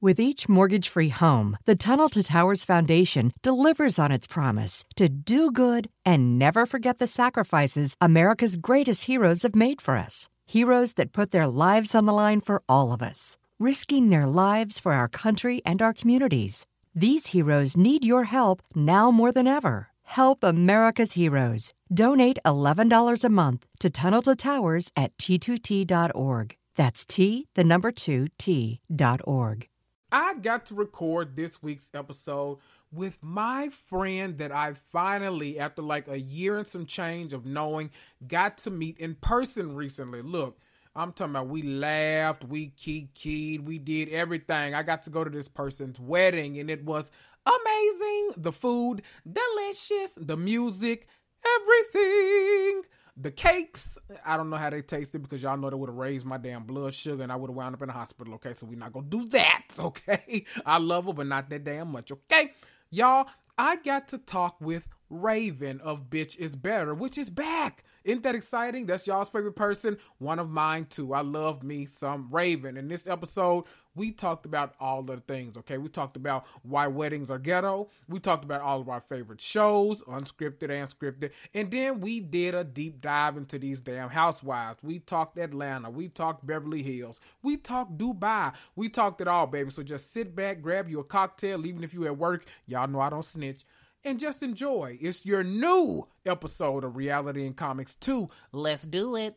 With each mortgage free home, the Tunnel to Towers Foundation delivers on its promise to do good and never forget the sacrifices America's greatest heroes have made for us. Heroes that put their lives on the line for all of us, risking their lives for our country and our communities. These heroes need your help now more than ever. Help America's heroes. Donate $11 a month to Tunnel to Towers at t2t.org. That's T, the number 2, T.org. I got to record this week's episode with my friend that I finally, after like a year and some change of knowing, got to meet in person recently. Look, I'm talking about we laughed, we kikied, we did everything. I got to go to this person's wedding and it was amazing. The food, delicious. The music, everything the cakes, I don't know how they tasted because y'all know they would have raised my damn blood sugar and I would have wound up in the hospital. Okay, so we're not gonna do that. Okay, I love her, but not that damn much. Okay, y'all, I got to talk with Raven of Bitch is Better, which is back. Isn't that exciting? That's y'all's favorite person, one of mine too. I love me some Raven. In this episode, we talked about all the things, okay? We talked about why weddings are ghetto. We talked about all of our favorite shows, unscripted and scripted. And then we did a deep dive into these damn housewives. We talked Atlanta. We talked Beverly Hills. We talked Dubai. We talked it all, baby. So just sit back, grab you a cocktail, even if you're at work. Y'all know I don't snitch and just enjoy. It's your new episode of Reality and Comics 2. Let's do it.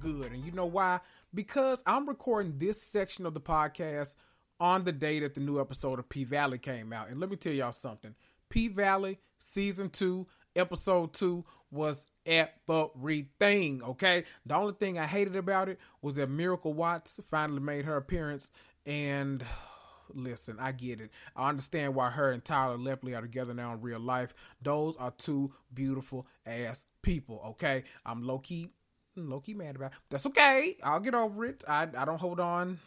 Good. And you know why? Because I'm recording this section of the podcast on the day that the new episode of P Valley came out. And let me tell y'all something P Valley season two, episode two was everything. Okay. The only thing I hated about it was that Miracle Watts finally made her appearance. And listen, I get it. I understand why her and Tyler Lepley are together now in real life. Those are two beautiful ass people. Okay. I'm low key low key mad about. That's okay. I'll get over it. I, I don't hold on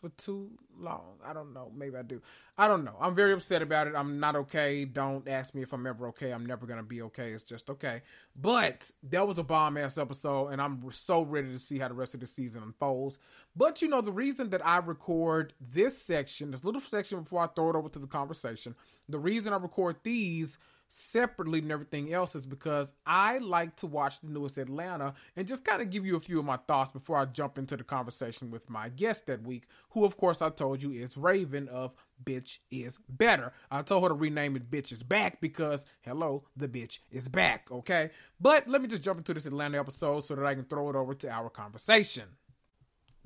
for too long. I don't know. Maybe I do. I don't know. I'm very upset about it. I'm not okay. Don't ask me if I'm ever okay. I'm never gonna be okay. It's just okay. But that was a bomb ass episode, and I'm so ready to see how the rest of the season unfolds. But you know, the reason that I record this section, this little section before I throw it over to the conversation, the reason I record these separately and everything else is because I like to watch the newest Atlanta and just kind of give you a few of my thoughts before I jump into the conversation with my guest that week, who of course I told you is Raven of Bitch is Better. I told her to rename it Bitch is Back because hello, the bitch is back, okay? But let me just jump into this Atlanta episode so that I can throw it over to our conversation.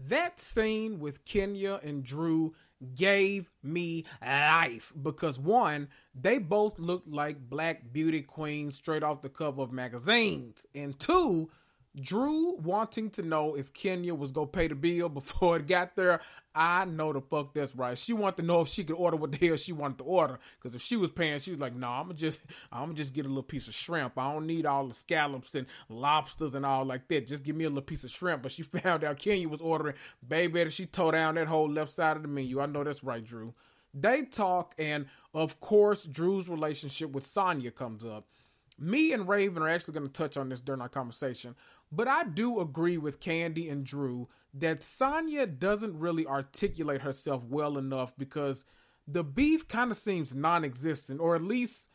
That scene with Kenya and Drew gave me life. Because one, they both looked like black beauty queens straight off the cover of magazines, and two, Drew wanting to know if Kenya was gonna pay the bill before it got there. I know the fuck that's right. She wanted to know if she could order what the hell she wanted to order. Because if she was paying, she was like, "No, nah, I'm gonna just, I'm gonna just get a little piece of shrimp. I don't need all the scallops and lobsters and all like that. Just give me a little piece of shrimp." But she found out Kenya was ordering, baby. She tore down that whole left side of the menu. I know that's right, Drew. They talk, and of course, Drew's relationship with Sanya comes up. Me and Raven are actually going to touch on this during our conversation, but I do agree with Kandi and Drew that Sanya doesn't really articulate herself well enough because the beef kind of seems non-existent, or at least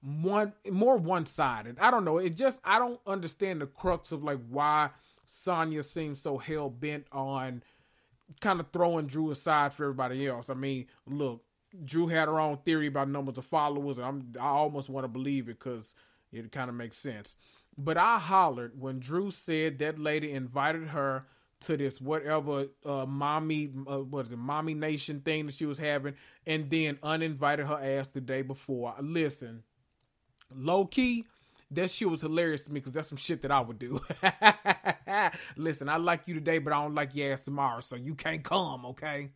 one more one-sided. I don't know. It just I don't understand the crux of like why Sanya seems so hell bent on kind of throwing Drew aside for everybody else. I mean, look, Drew had her own theory about numbers of followers, and I'm I almost want to believe it because it kind of makes sense. But I hollered when Drew said that lady invited her to this whatever uh, mommy uh, what is it mommy nation thing that she was having and then uninvited her ass the day before listen low key that shit was hilarious to me because that's some shit that I would do. Listen, I like you today, but I don't like your ass tomorrow, so you can't come, okay?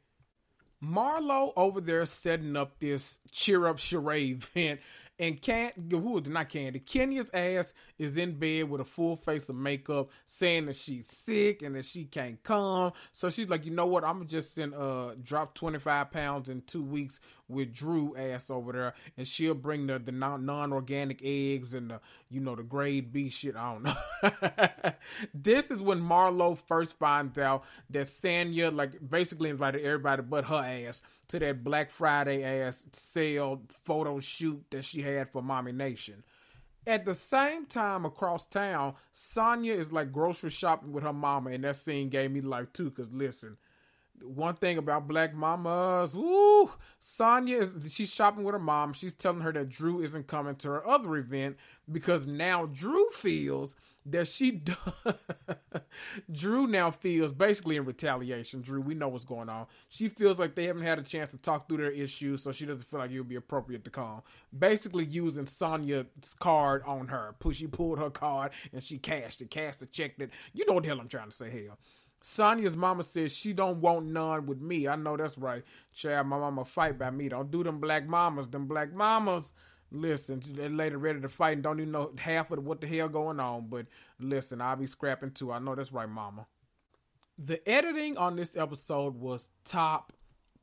Marlo over there setting up this cheer up charade event and can't who is not Kandi? Kenya's ass is in bed with a full face of makeup, saying that she's sick and that she can't come. So she's like, you know what? I'm just send uh drop 25 pounds in two weeks with Drew ass over there, and she'll bring the the non organic eggs and the you know the grade B shit. I don't know. this is when Marlo first finds out that Sanya like basically invited everybody but her ass to that Black Friday ass sale photo shoot that she had for Mommy Nation. At the same time, across town, Sanya is like grocery shopping with her mama, and that scene gave me life too. Cause listen, one thing about black mamas, woo, Sanya is she's shopping with her mom. She's telling her that Drew isn't coming to her other event because now Drew feels that she Drew now feels basically in retaliation. Drew, we know what's going on. She feels like they haven't had a chance to talk through their issues, so she doesn't feel like it would be appropriate to call. Basically, using Sanya's card on her. She pulled her card and she cashed it, cashed the check that you know what the hell I'm trying to say. Hell. Sanya's mama says she don't want none with me. I know that's right. Chad, my mama fight by me. Don't do them black mamas. Them black mamas. Listen, they later ready to fight and don't even know half of what the hell going on. But listen, I'll be scrapping too. I know that's right, mama. The editing on this episode was top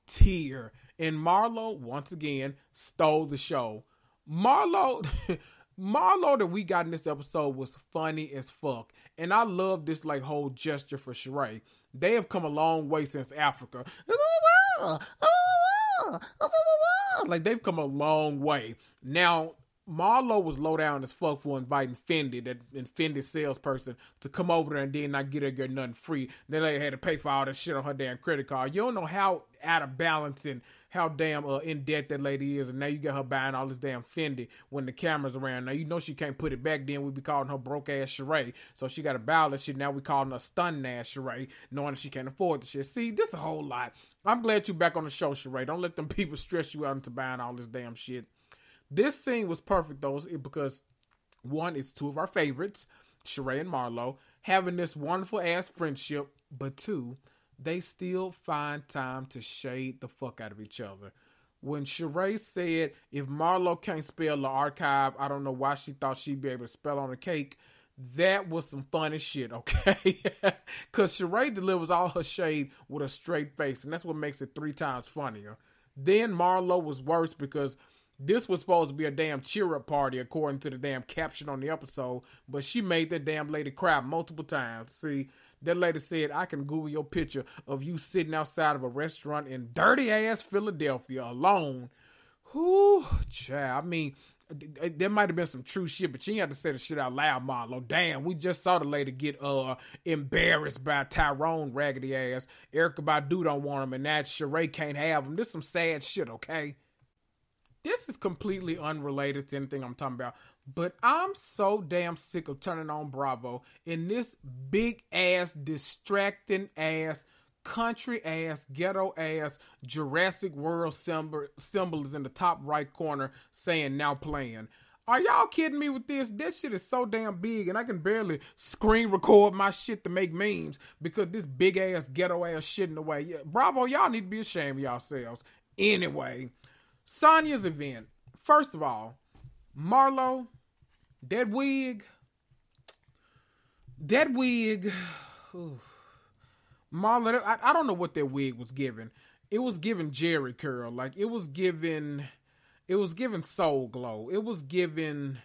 tier. And Marlo, once again, stole the show. Marlo Marlo that we got in this episode was funny as fuck. And I love this like whole gesture for Sheree. They have come a long way since Africa. Like they've come a long way. Now Marlo was low down as fuck for inviting Fendi, that Fendi salesperson, to come over there and then not get her get nothing free. Then they had to pay for all that shit on her damn credit card. You don't know how out of balance and how damn uh, in debt that lady is, and now you got her buying all this damn Fendi when the camera's around. Now you know she can't put it back. Then we be calling her broke ass Sheree, so she got to buy shit. Now we calling her stun ass Sheree, knowing that she can't afford the shit. See, this a whole lot. I'm glad you back on the show, Sheree. Don't let them people stress you out into buying all this damn shit. This scene was perfect though because one, it's two of our favorites, Sheree and Marlo, having this wonderful ass friendship, but two, they still find time to shade the fuck out of each other. When Sheree said if Marlo can't spell the archive, I don't know why she thought she'd be able to spell on a cake. that was some funny shit, okay? Because Sheree delivers all her shade with a straight face, and that's what makes it three times funnier. Then Marlo was worse because this was supposed to be a damn cheer up party, according to the damn caption on the episode, but she made that damn lady cry multiple times. See, that lady said, I can Google your picture of you sitting outside of a restaurant in dirty ass Philadelphia alone. Whoo, child. I mean, there might have been some true shit, but ain't have to say the shit out loud, Marlo. Damn, we just saw the lady get uh embarrassed by Tyrone raggedy ass. Erykah Badu don't want him, and that Sheree can't have him. This some sad shit, okay? This is completely unrelated to anything I'm talking about, but I'm so damn sick of turning on Bravo in this big ass, distracting ass country ass, ghetto ass, Jurassic World symbol, symbol is in the top right corner saying now playing. Are y'all kidding me with this? This shit is so damn big, and I can barely screen record my shit to make memes because this big ass ghetto ass shit in the way. Yeah, bravo, y'all need to be ashamed of yourselves. Anyway, Sanya's event. First of all, Marlo, that wig, that wig. Oof. Marlon, I, I don't know what that wig was given. It was given Jheri curl, like it was given, it was given Soul Glo. It was given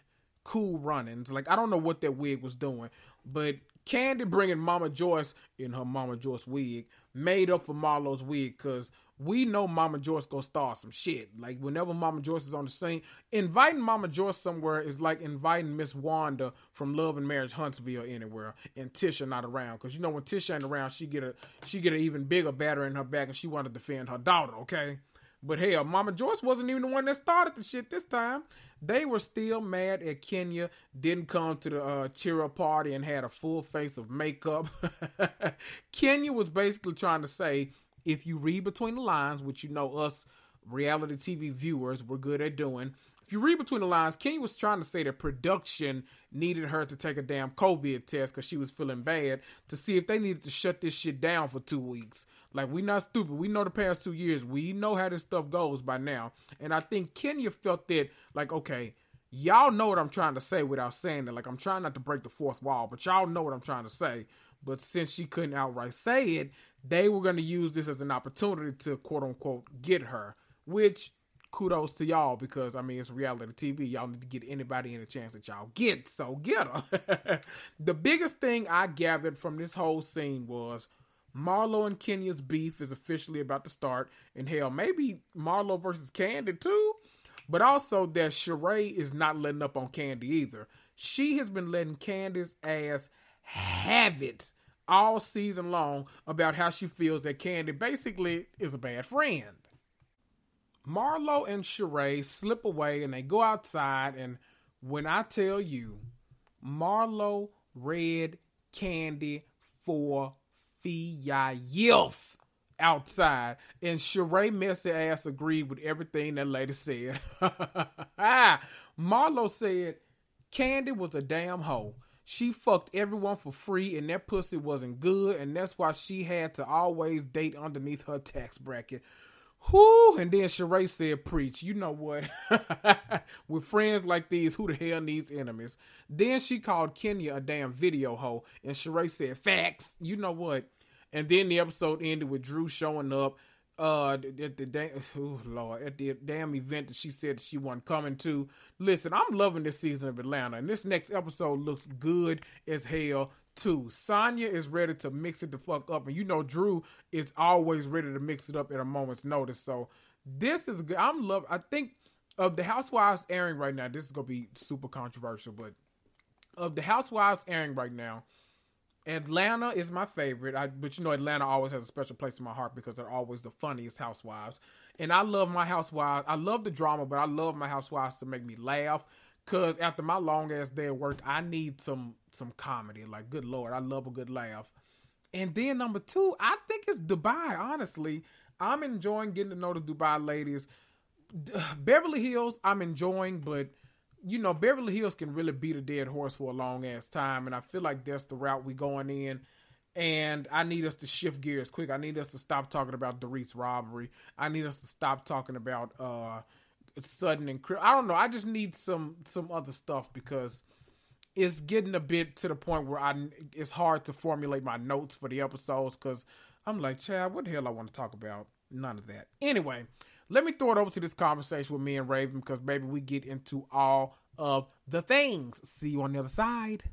Cool Runnings. Like I don't know what that wig was doing, but Kandi bringing Mama Joyce in her Mama Joyce wig made up for Marlo's wig because we know Mama Joyce gonna start some shit. Like whenever Mama Joyce is on the scene, inviting Mama Joyce somewhere is like inviting Miss Wanda from Love and Marriage Huntsville anywhere, and Tisha not around. Cause you know when Tisha ain't around, she get a she get an even bigger batter in her back, and she want to defend her daughter. Okay, but hell, Mama Joyce wasn't even the one that started the shit this time. They were still mad at Kenya didn't come to the uh, cheer up party and had a full face of makeup. Kenya was basically trying to say if you read between the lines, which you know us reality TV viewers were good at doing, if you read between the lines, Kenya was trying to say that production needed her to take a damn COVID test because she was feeling bad to see if they needed to shut this shit down for two weeks. Like, we not stupid. We know the past two years. We know how this stuff goes by now. And I think Kenya felt that, like, okay, y'all know what I'm trying to say without saying it. Like, I'm trying not to break the fourth wall, but y'all know what I'm trying to say. But since she couldn't outright say it, they were going to use this as an opportunity to quote unquote get her, which kudos to y'all because I mean it's reality TV. Y'all need to get anybody in a chance that y'all get, so get her. the biggest thing I gathered from this whole scene was Marlo and Kenya's beef is officially about to start, and hell, maybe Marlo versus Kandi too. But also that Sheree is not letting up on Kandi either. She has been letting Kandi's ass have it all season long about how she feels that Kandi basically is a bad friend. Marlo and Sheree slip away and they go outside, and when I tell you, Marlo read Kandi for Fiyath outside, and Sheree messy ass agreed with everything that lady said. Marlo said Kandi was a damn hoe. She fucked everyone for free and that pussy wasn't good and that's why she had to always date underneath her tax bracket. Whoo! And then Sheree said, Preach. You know what? With friends like these, who the hell needs enemies? Then she called Kenya a damn video hoe. And Sheree said, Facts. You know what? And then the episode ended with Drew showing up uh at the damn oh lord at the damn event that she said she wasn't coming to. Listen i'm loving this season of atlanta and this next episode looks good as hell too. Sanya is ready to mix it the fuck up and you know drew is always ready to mix it up at a moment's notice so this is good. I'm love i think of the housewives airing right now this is gonna be super controversial but of the housewives airing right now Atlanta is my favorite, I, but you know Atlanta always has a special place in my heart because they're always the funniest housewives. And I love my housewives. I love the drama, but I love my housewives to make me laugh. Cause after my long ass day of work, I need some some comedy. Like, good lord, I love a good laugh. And then number two, I think it's Dubai. Honestly, I'm enjoying getting to know the Dubai ladies. Beverly Hills, I'm enjoying, but you know, Beverly Hills can really beat a dead horse for a long ass time, and I feel like that's the route we're going in. And I need us to shift gears quick. I need us to stop talking about Dorit's robbery. I need us to stop talking about uh Sutton and I don't know. I just need some some other stuff because it's getting a bit to the point where I it's hard to formulate my notes for the episodes because I'm like, Chad, what the hell I want to talk about? None of that. Anyway, let me throw it over to this conversation with me and Raven because maybe we get into all of the things. See you on the other side.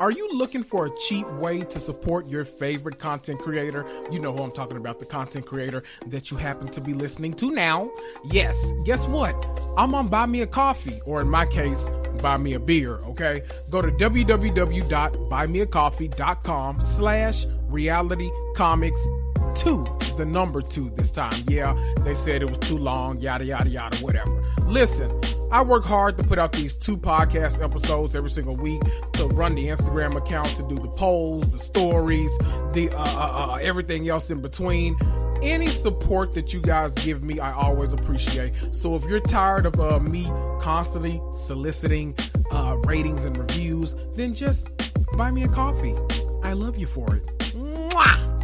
Are you looking for a cheap way to support your favorite content creator? You know who I'm talking about, the content creator that you happen to be listening to now. Yes, guess what? I'm on Buy Me a Coffee, or in my case, Buy Me a Beer, okay? Go to www.buymeacoffee.com slash reality comics two, the number two this time. Yeah, they said it was too long, yada, yada, yada, whatever. Listen, I work hard to put out these two podcast episodes every single week to run the Instagram account, to do the polls, the stories, the uh, uh, uh, everything else in between. Any support that you guys give me, I always appreciate. So if you're tired of uh, me constantly soliciting uh, ratings and reviews, then just buy me a coffee. I love you for it. Mwah!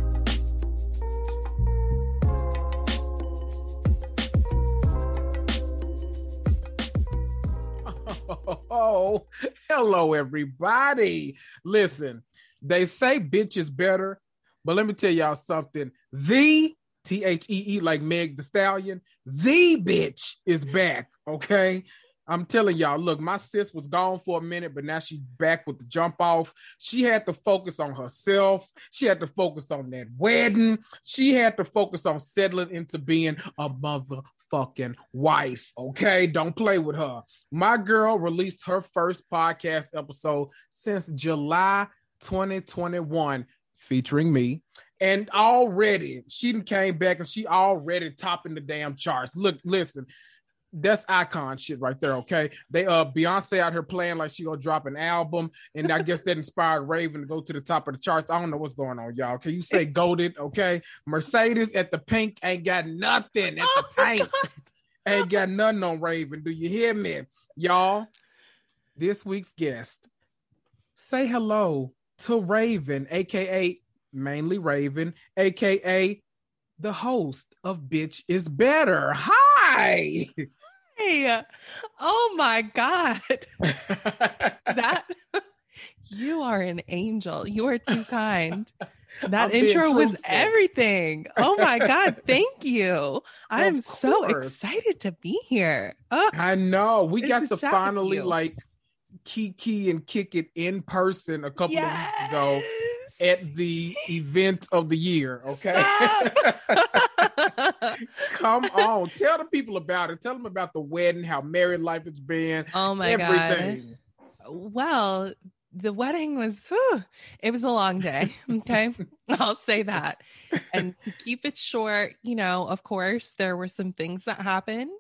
Oh, hello, everybody. Listen, they say bitch is better, but let me tell y'all something. The T H E E, like Meg the Stallion, the bitch is back. Okay. I'm telling y'all, look, my sis was gone for a minute, but now she's back with the jump off. She had to focus on herself. She had to focus on that wedding. She had to focus on settling into being a motherfucking wife. Okay, don't play with her. My girl released her first podcast episode since July 2021, featuring me. And already she came back and she already topping the damn charts. Look, listen, that's icon shit right there. Okay, they uh Beyonce out here playing like she gonna drop an album, and I guess that inspired Raven to go to the top of the charts. I don't know what's going on, y'all. Can you say goaded? Okay, Mercedes at the Pynk ain't got nothing at the oh Pynk. ain't got nothing on Raven. Do you hear me, y'all? This week's guest, say hello to Raven, aka mainly Raven, aka the host of Bitch is Better. Hi. Oh my God. that you are an angel. You are too kind. That I'm intro was everything. Oh my God. Thank you. I'm so excited to be here. Oh, I know. We got to, to finally like kiki and kick it in person a couple yes. of weeks ago at the event of the year. Okay. Come on. Tell the people about it. Tell them about the wedding, how married life has been. Oh my everything. God. Well, the wedding was whew, it was a long day okay i'll say that and to keep it short you know of course there were some things that happened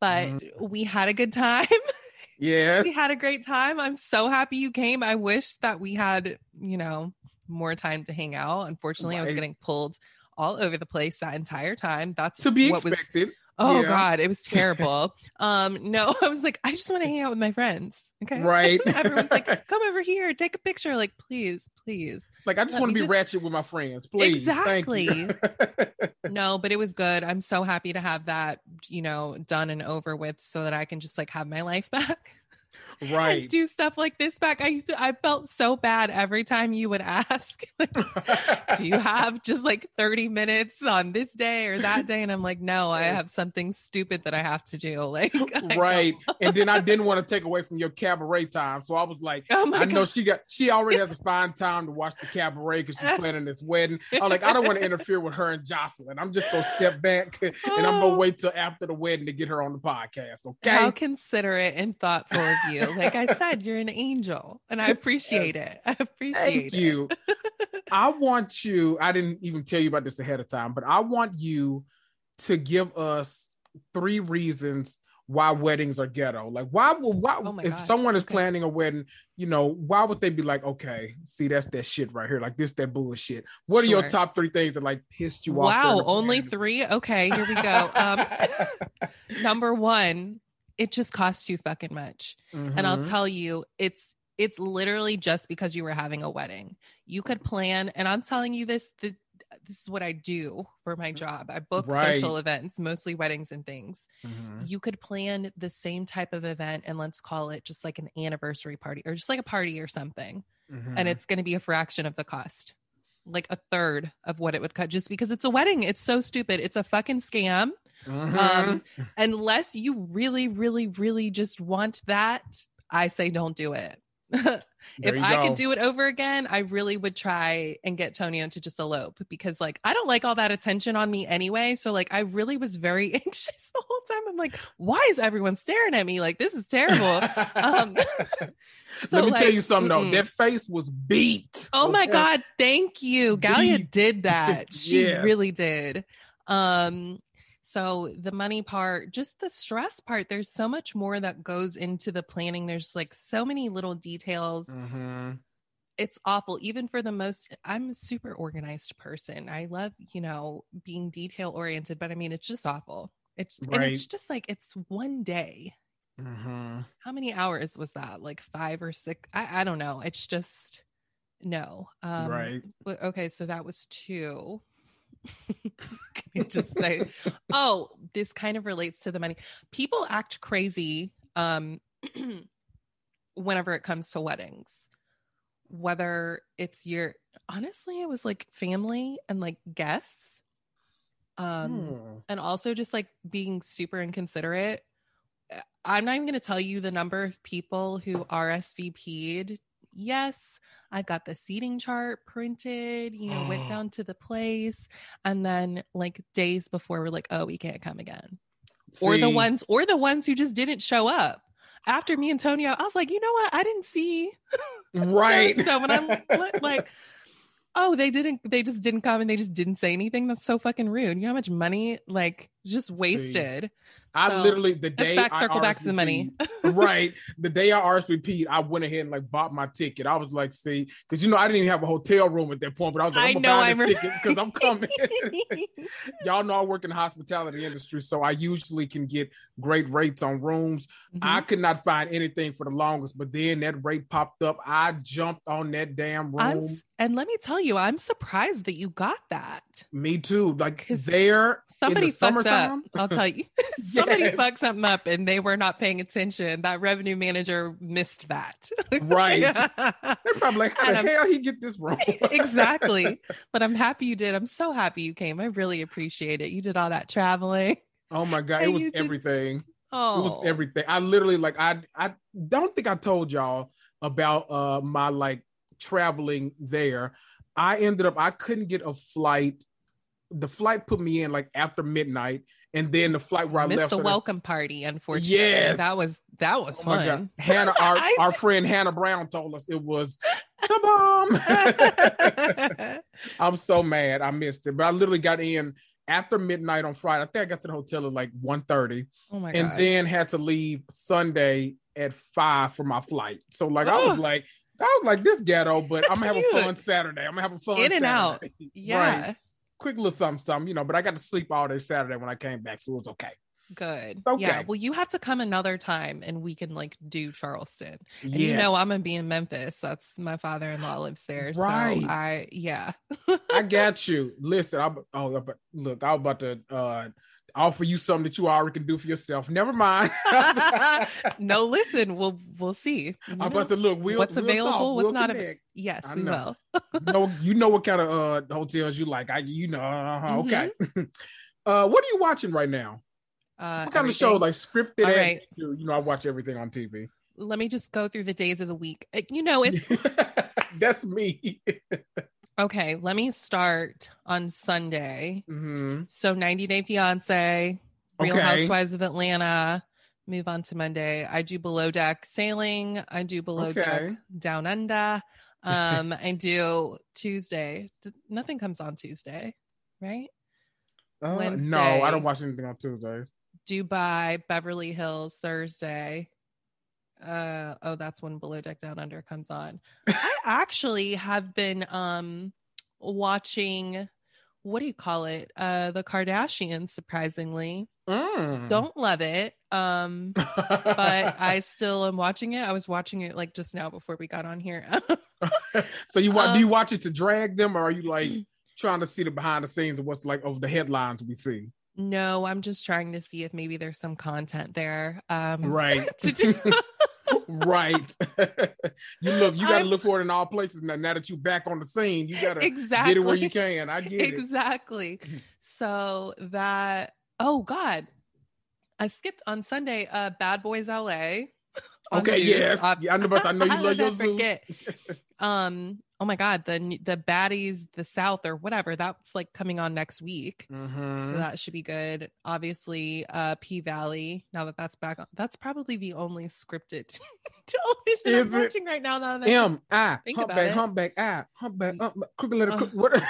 but mm. we had a good time yes we had a great time i'm so happy you came i wish that we had you know more time to hang out. Unfortunately, right. I was getting pulled all over the place that entire time. That's to be expected. Was, oh yeah. God, it was terrible. um, no, I was like, I just want to hang out with my friends. Okay. Right. Everyone's like, come over here, take a picture. Like, please, please. Like, I just want to be just... ratchet with my friends. Please. Exactly. no, but it was good. I'm so happy to have that, you know, done and over with so that I can just like have my life back right. do stuff like this back. I used to i felt so bad every time you would ask like, do you have just like 30 minutes on this day or that day? And i'm like no yes. i have something stupid that i have to do. Like right. and then i didn't want to take away from your cabaret time. So i was like oh i God. know she got she already has a fine time to watch the cabaret because she's planning this wedding. I'm like i don't want to interfere with her and jocelyn. I'm just gonna step back and i'm gonna oh. wait till after the wedding to get her on the podcast okay? how considerate and thoughtful of you like I said, you're an angel, and I appreciate yes. it. I appreciate Thank it. you. I want you. I didn't even tell you about this ahead of time, but I want you to give us three reasons why weddings are ghetto. Like, why would why oh if God. someone is okay. planning a wedding, you know, why would they be like, okay, see, that's that shit right here, like this, that bullshit. What sure. are your top three things that like pissed you wow, off? Wow, only three. Okay, here we go. Um, number one, it just costs too fucking much. Mm-hmm. And I'll mm-hmm. tell you, it's it's literally just because you were having a wedding. You could plan, and I'm telling you this, the this is what I do for my job. I book Right. social events, mostly weddings and things. Mhm. You could plan the same type of event and let's call it just like an anniversary party or just like a party or something. Mhm. And it's going to be a fraction of the cost, like a third of what it would cut just because it's a wedding. It's so stupid. It's a fucking scam. Mhm. Um, unless you really, really, really just want that, I say don't do it. If I go. could do it over again, I really would try and get Tonio to just elope because, like, I don't like all that attention on me anyway. So, like, I really was very anxious the whole time. I'm like, why is everyone staring at me? Like, this is terrible. um, so, Let me tell you something though. mm-mm. That face was beat. Oh my god, thank you. Galia did that. She Yes. really did. Um so the money part, just the stress part, there's so much more that goes into the planning. There's like so many little details. Mhm. It's awful even for the most I'm a super organized person. I love, you know, being detail oriented, but I mean it's just awful. It's and it's just like it's one day. Mhm. How many hours was that? Like 5 or 6? I I don't know. It's just no. Um right. okay, so that was two. Can you just say, oh, this kind of relates to the money. People act crazy um, whenever it comes to weddings, whether it's your, honestly, it was like family and like guests. Um, Hmm. and also just like being super inconsiderate. Uh, I'm not even going to tell you the number of people who RSVP'd. Yes, I've got the seating chart printed, you know, went mm. down to the place. And then, like, days before, we're like, oh, we can't come again. Or the ones, or the ones who just didn't show up. After me and Tonio, I was like, you know what? I didn't see. right. so when I'm like, oh, they didn't, they just didn't come and they just didn't say anything. That's so fucking rude. You know how much money, like, just wasted. I So, literally the day back I circle back to the money. Right. The day I RSVP'd, I went ahead and like bought my ticket. I was like, see, because you know I didn't even have a hotel room at that point, but I was like, I I'm know, gonna buy I this remember- ticket because I'm coming. Y'all know I work in the hospitality industry, so I usually can get great rates on rooms. I Mhm. could not find anything for the longest, but then that rate popped up. I jumped on that damn room. I'm, and let me tell you, I'm surprised that you got that. Me too. Like there, Somebody in the fucked up. I'll tell you. Somebody Yes. fucked something up and they were not paying attention. That revenue manager missed that. Right. They're probably like, how And the I'm- hell he get this wrong? exactly. But I'm happy you did. I'm so happy you came. I really appreciate it. You did all that traveling. Oh my god, it was did- everything. Oh, It was everything. I literally like I I don't think I told y'all about uh my like traveling there. I ended up I couldn't get a flight. The flight put me in like after midnight, and then the flight where I missed left. the so welcome party. Unfortunately, Yes. that was that was Oh fun. Hannah, our, our friend Hannah Brown told us it was the bomb. I'm so mad I missed it, but I literally got in after midnight on Friday. I think I got to the hotel at like 1.30 oh my and god! then had to leave Sunday at five for my flight. So like I Oh. was like, I was like this ghetto, but I'm gonna have a fun Saturday. I'm gonna have a fun In and out. Yeah, Right. Quick little something, something, you know. But I got to sleep all day Saturday when I came back, so it was okay. good. Okay. Yeah. Well, you have to come another time, and we can like do Charleston. And you know, I'm gonna be in Memphis. That's my father-in-law lives there. Right. So I yeah. I got you. Listen, I'm oh look, I was about to uh offer you something that you already can do for yourself. Never mind. no, listen, we'll we'll see. You I'm about to look. We'll, What's we'll available, talk. what's We'll not available? Yes, I we know. will. you know, you know what kind of uh hotels you like. I you know, uh Mm-hmm. okay. uh what are you watching right now? Uh, What kind of show like scripted? Right. You know, I watch everything on TV. Let me just go through the days of the week. Uh, You know, it's That's me. Okay. Let me start on Sunday. hmm So 90 Day Fiance, Real Okay. Housewives of Atlanta. Move on to Monday. I do below deck sailing. I do below deck down under. Um, I do Tuesday. D- nothing comes on Tuesday, right? Uh, no, I don't watch anything on Tuesdays. Dubai, Beverly Hills Thursday. Uh oh, that's when Below Deck Down Under comes on. I actually have been um watching what do you call it? Uh the Kardashians surprisingly. Mm. Don't love it. Um but I still am watching it. I was watching it like just now before we got on here. so you do Um, you watch it to drag them, or are you like trying to see the behind the scenes of what's like of the headlines we see. No, I'm just trying to see if maybe there's some content there. Um, right. Right. you look, you got to look for it in all places now. Now that you're back on the scene, you got to exactly. get it where you can. I get exactly. it. Exactly. So that, oh God, I skipped on Sunday. Uh, Bad Boys LA. Okay, yes. yeah, I know. I know you love your Zeus. Um, oh my god the the baddies the south or whatever that's like coming on next week. Mm-hmm. so that should be good. Obviously uh p valley now that that's back on that's probably the only scripted television Is i'm watching right now now that m i humpback humpback i humpback crooked letter uh, what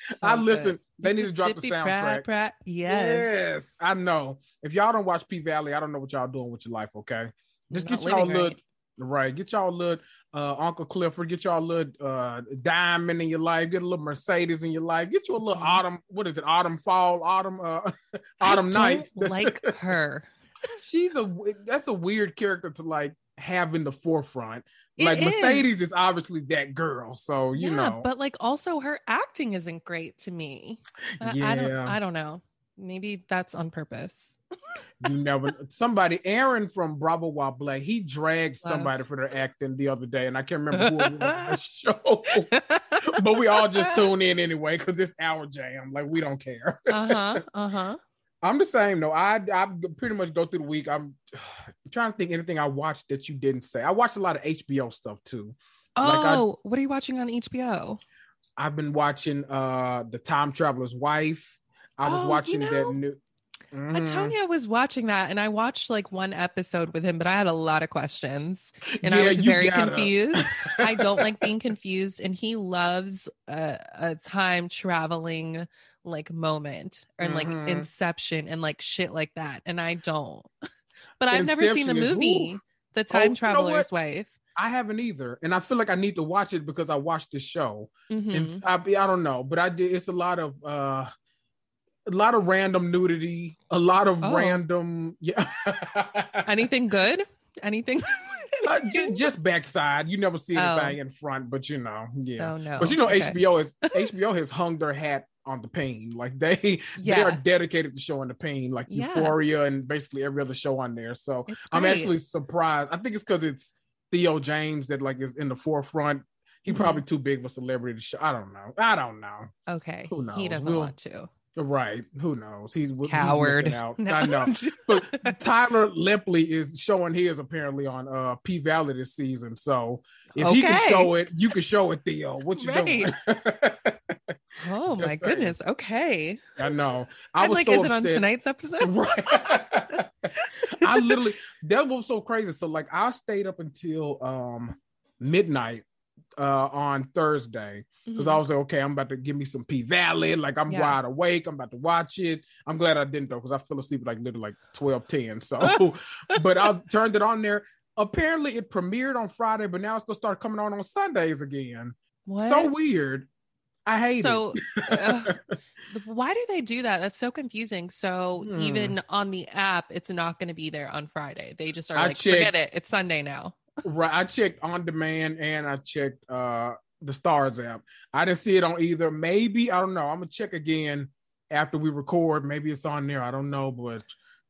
so i listen they need to drop the soundtrack. Pratt, Pratt. yes. Yes i know. If y'all don't watch p valley i don't know what y'all doing with your life okay? Just get y'all a little right. Get y'all a little uh, Uncle Clifford, get y'all a little uh, diamond in your life, get a little Mercedes in your life, get you a little mm-hmm. autumn, what is it, autumn, fall, autumn, uh, autumn nights. like her. She's a that's a weird character to like have in the forefront. It like is. Mercedes is obviously that girl, so you yeah, know. But like also her acting isn't great to me. Yeah. I don't I don't know. Maybe that's on purpose you never somebody Aaron from Bravo Black he dragged somebody for their acting the other day and I can't remember who it was on the show. But we all just tune in anyway because it's our jam like we don't care. Uh-huh uh-huh. I'm the same though. I I pretty much go through the week. I'm trying to think anything I watched that you didn't say. I watched a lot of HBO stuff too. Oh like I, what are you watching on HBO I've been watching uh the Time Traveler's Wife. I was oh, watching you know, that new Mm-hmm. Antonio was watching that, and I watched like one episode with him, but I had a lot of questions, and yeah, I was very confused. I don't like being confused, and he loves a, a time traveling like moment and mm-hmm. like Inception and like shit like that, and I don't. But I've Inception never seen the movie, is, The Time oh, Traveler's you know Wife. I haven't either, and I feel like I need to watch it because I watched the show, mm-hmm. and I, I don't know, but I did. It's a lot of. uh a lot of random nudity, a lot of oh. random yeah. Anything good? Anything? uh, just, just, backside. You never see anything oh. in front, but you know, yeah. So no. But you know, okay. HBO is HBO has hung their hat on the pain. Like they yeah. they are dedicated to showing the pain, like yeah. Euphoria and basically every other show on there. So I'm actually surprised. I think it's because it's Theo James that like is in the forefront. He mm-hmm. probably too big of a celebrity to show. I don't know. I don't know. Okay. Who knows? He doesn't we'll, want to. Right. Who knows? He's coward. He's out. No. I know. but Tyler Lepley is showing his apparently on uh P Valley this season. So if okay. he can show it, you can show it, Theo. What you right. doing? oh my saying. goodness. Okay. I know. I I'm was like, so is upset. it on tonight's episode? right. I literally that was so crazy. So like I stayed up until um midnight uh, on Thursday because mm-hmm. I was like, okay, I'm about to give me some P Valley. Like I'm yeah. wide awake. I'm about to watch it. I'm glad I didn't though because I fell asleep like literally like 12, 10. So, but I turned it on there. Apparently, it premiered on Friday, but now it's gonna start coming on on Sundays again. What? So weird. I hate so, it. uh, why do they do that? That's so confusing. So hmm. even on the app, it's not going to be there on Friday. They just are I like, checked, forget it. It's Sunday now right. I checked on demand and I checked uh the Starz app. I didn't see it on either. Maybe I don't know. I'm gonna check again after we record. Maybe it's on there. I don't know, but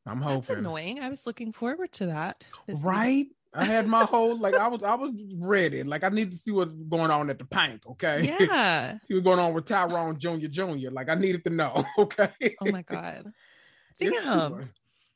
I'm hoping. That's annoying. I was looking forward to that. Right. I had my whole like I was I was ready. Like I need to see what's going on at the pank. Okay. Yeah. see what's going on with Tyrone Jr. Jr. Like I needed to know. Okay. Oh my god. Damn.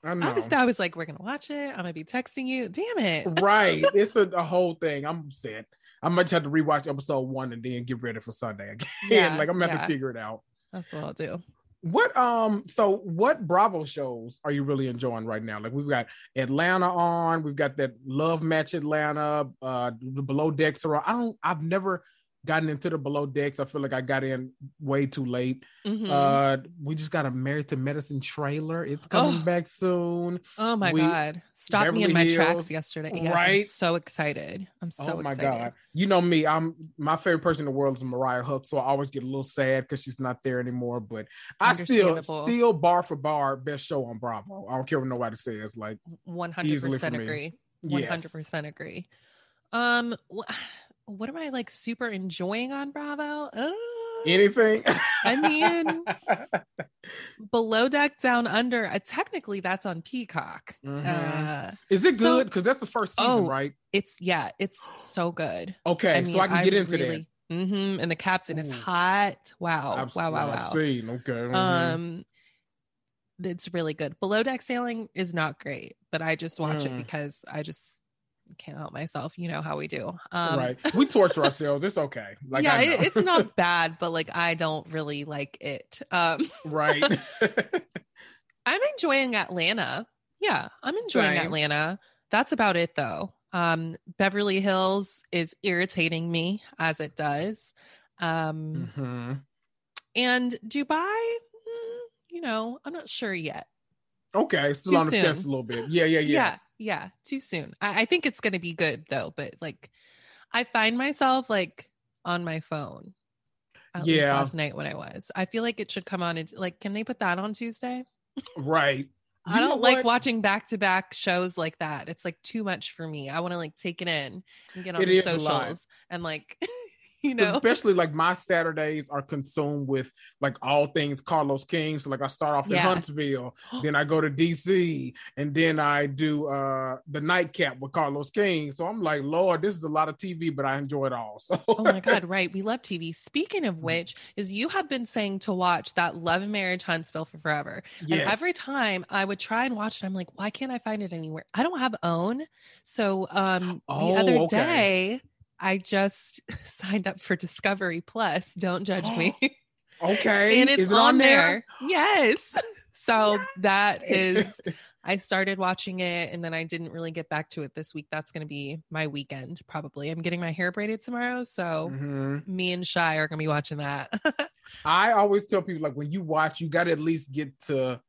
I know. I was, I was like, we're gonna watch it. I'm gonna be texting you. Damn it. Right. it's a, a whole thing. I'm upset. I might just have to rewatch episode one and then get ready for Sunday again. Yeah, like I'm gonna yeah. have to figure it out. That's what I'll do. What um so what Bravo shows are you really enjoying right now? Like we've got Atlanta on, we've got that Love Match Atlanta, uh the Below Decks are on. I don't I've never gotten into the below decks. I feel like I got in way too late. Mm-hmm. Uh, we just got a Married to Medicine trailer. It's coming oh. back soon. Oh my we, god! Stopped Beverly me in my Hills, tracks yesterday. Yes, right? I'm so excited. I'm so. Oh my excited. god! You know me. I'm my favorite person in the world is Mariah Huq, so I always get a little sad because she's not there anymore. But I still, still bar for bar, best show on Bravo. I don't care what nobody says. Like, one hundred percent agree. One hundred percent agree. Um what am I like super enjoying on Bravo? Uh, Anything? I mean, below deck, down under. Uh, technically, that's on Peacock. Mhm. Uh, Is it good? Because that's the first season, Oh, right? it's yeah, it's so good. Okay, I so I can get into really, hmm and the captain is hot. Wow, that. I've, wow, wow, I've wow. seen. Okay. mhm. Um, it's really good. Below deck sailing is not great, but I just watch it Mm. because I just can't help myself. You know how we do. Um, right. We torture ourselves. It's okay. Like yeah, it, it's not bad, but like I don't really like it. Um, right. I'm enjoying Atlanta. Yeah, I'm enjoying Same. Atlanta. That's about it though. Um, Beverly Hills is irritating me as it does. Um, hmm and Dubai, mm, you know, I'm not sure yet. Okay, still Too on the fence a little bit. Yeah, yeah, yeah. yeah yeah too soon I, I think it's going to be good though but like i find myself like on my phone at Yeah. last night when i was i feel like it should come on and like can they put that on tuesday Right. i You know don't like what? watching back-to-back shows like that it's like too much for me i want to like take it in and get on It the is a lot. socials and like you know Especially like my Saturdays are consumed with like all things Carlos King. So like I start off in Yeah. Huntsville, then I go to DC, and then I do uh the nightcap with Carlos King. So I'm like, Lord, this is a lot of TV, but I enjoy it all. So oh my god right we love tv speaking of which is you have been saying to watch that love and marriage huntsville for forever yes. And every time I would try and watch it, I'm like, why can't I find it anywhere? I don't have OWN. So um Oh, the other okay. day I just signed up for Discovery Plus. Don't judge me. Okay. and it's is it on, on there. Yes. So that is I started watching it and then I didn't really get back to it this week. That's gonna be my weekend, probably. I'm getting my hair braided tomorrow. So Mhm. me and Shy are gonna be watching that. I always tell people like when you watch, you got to at least get to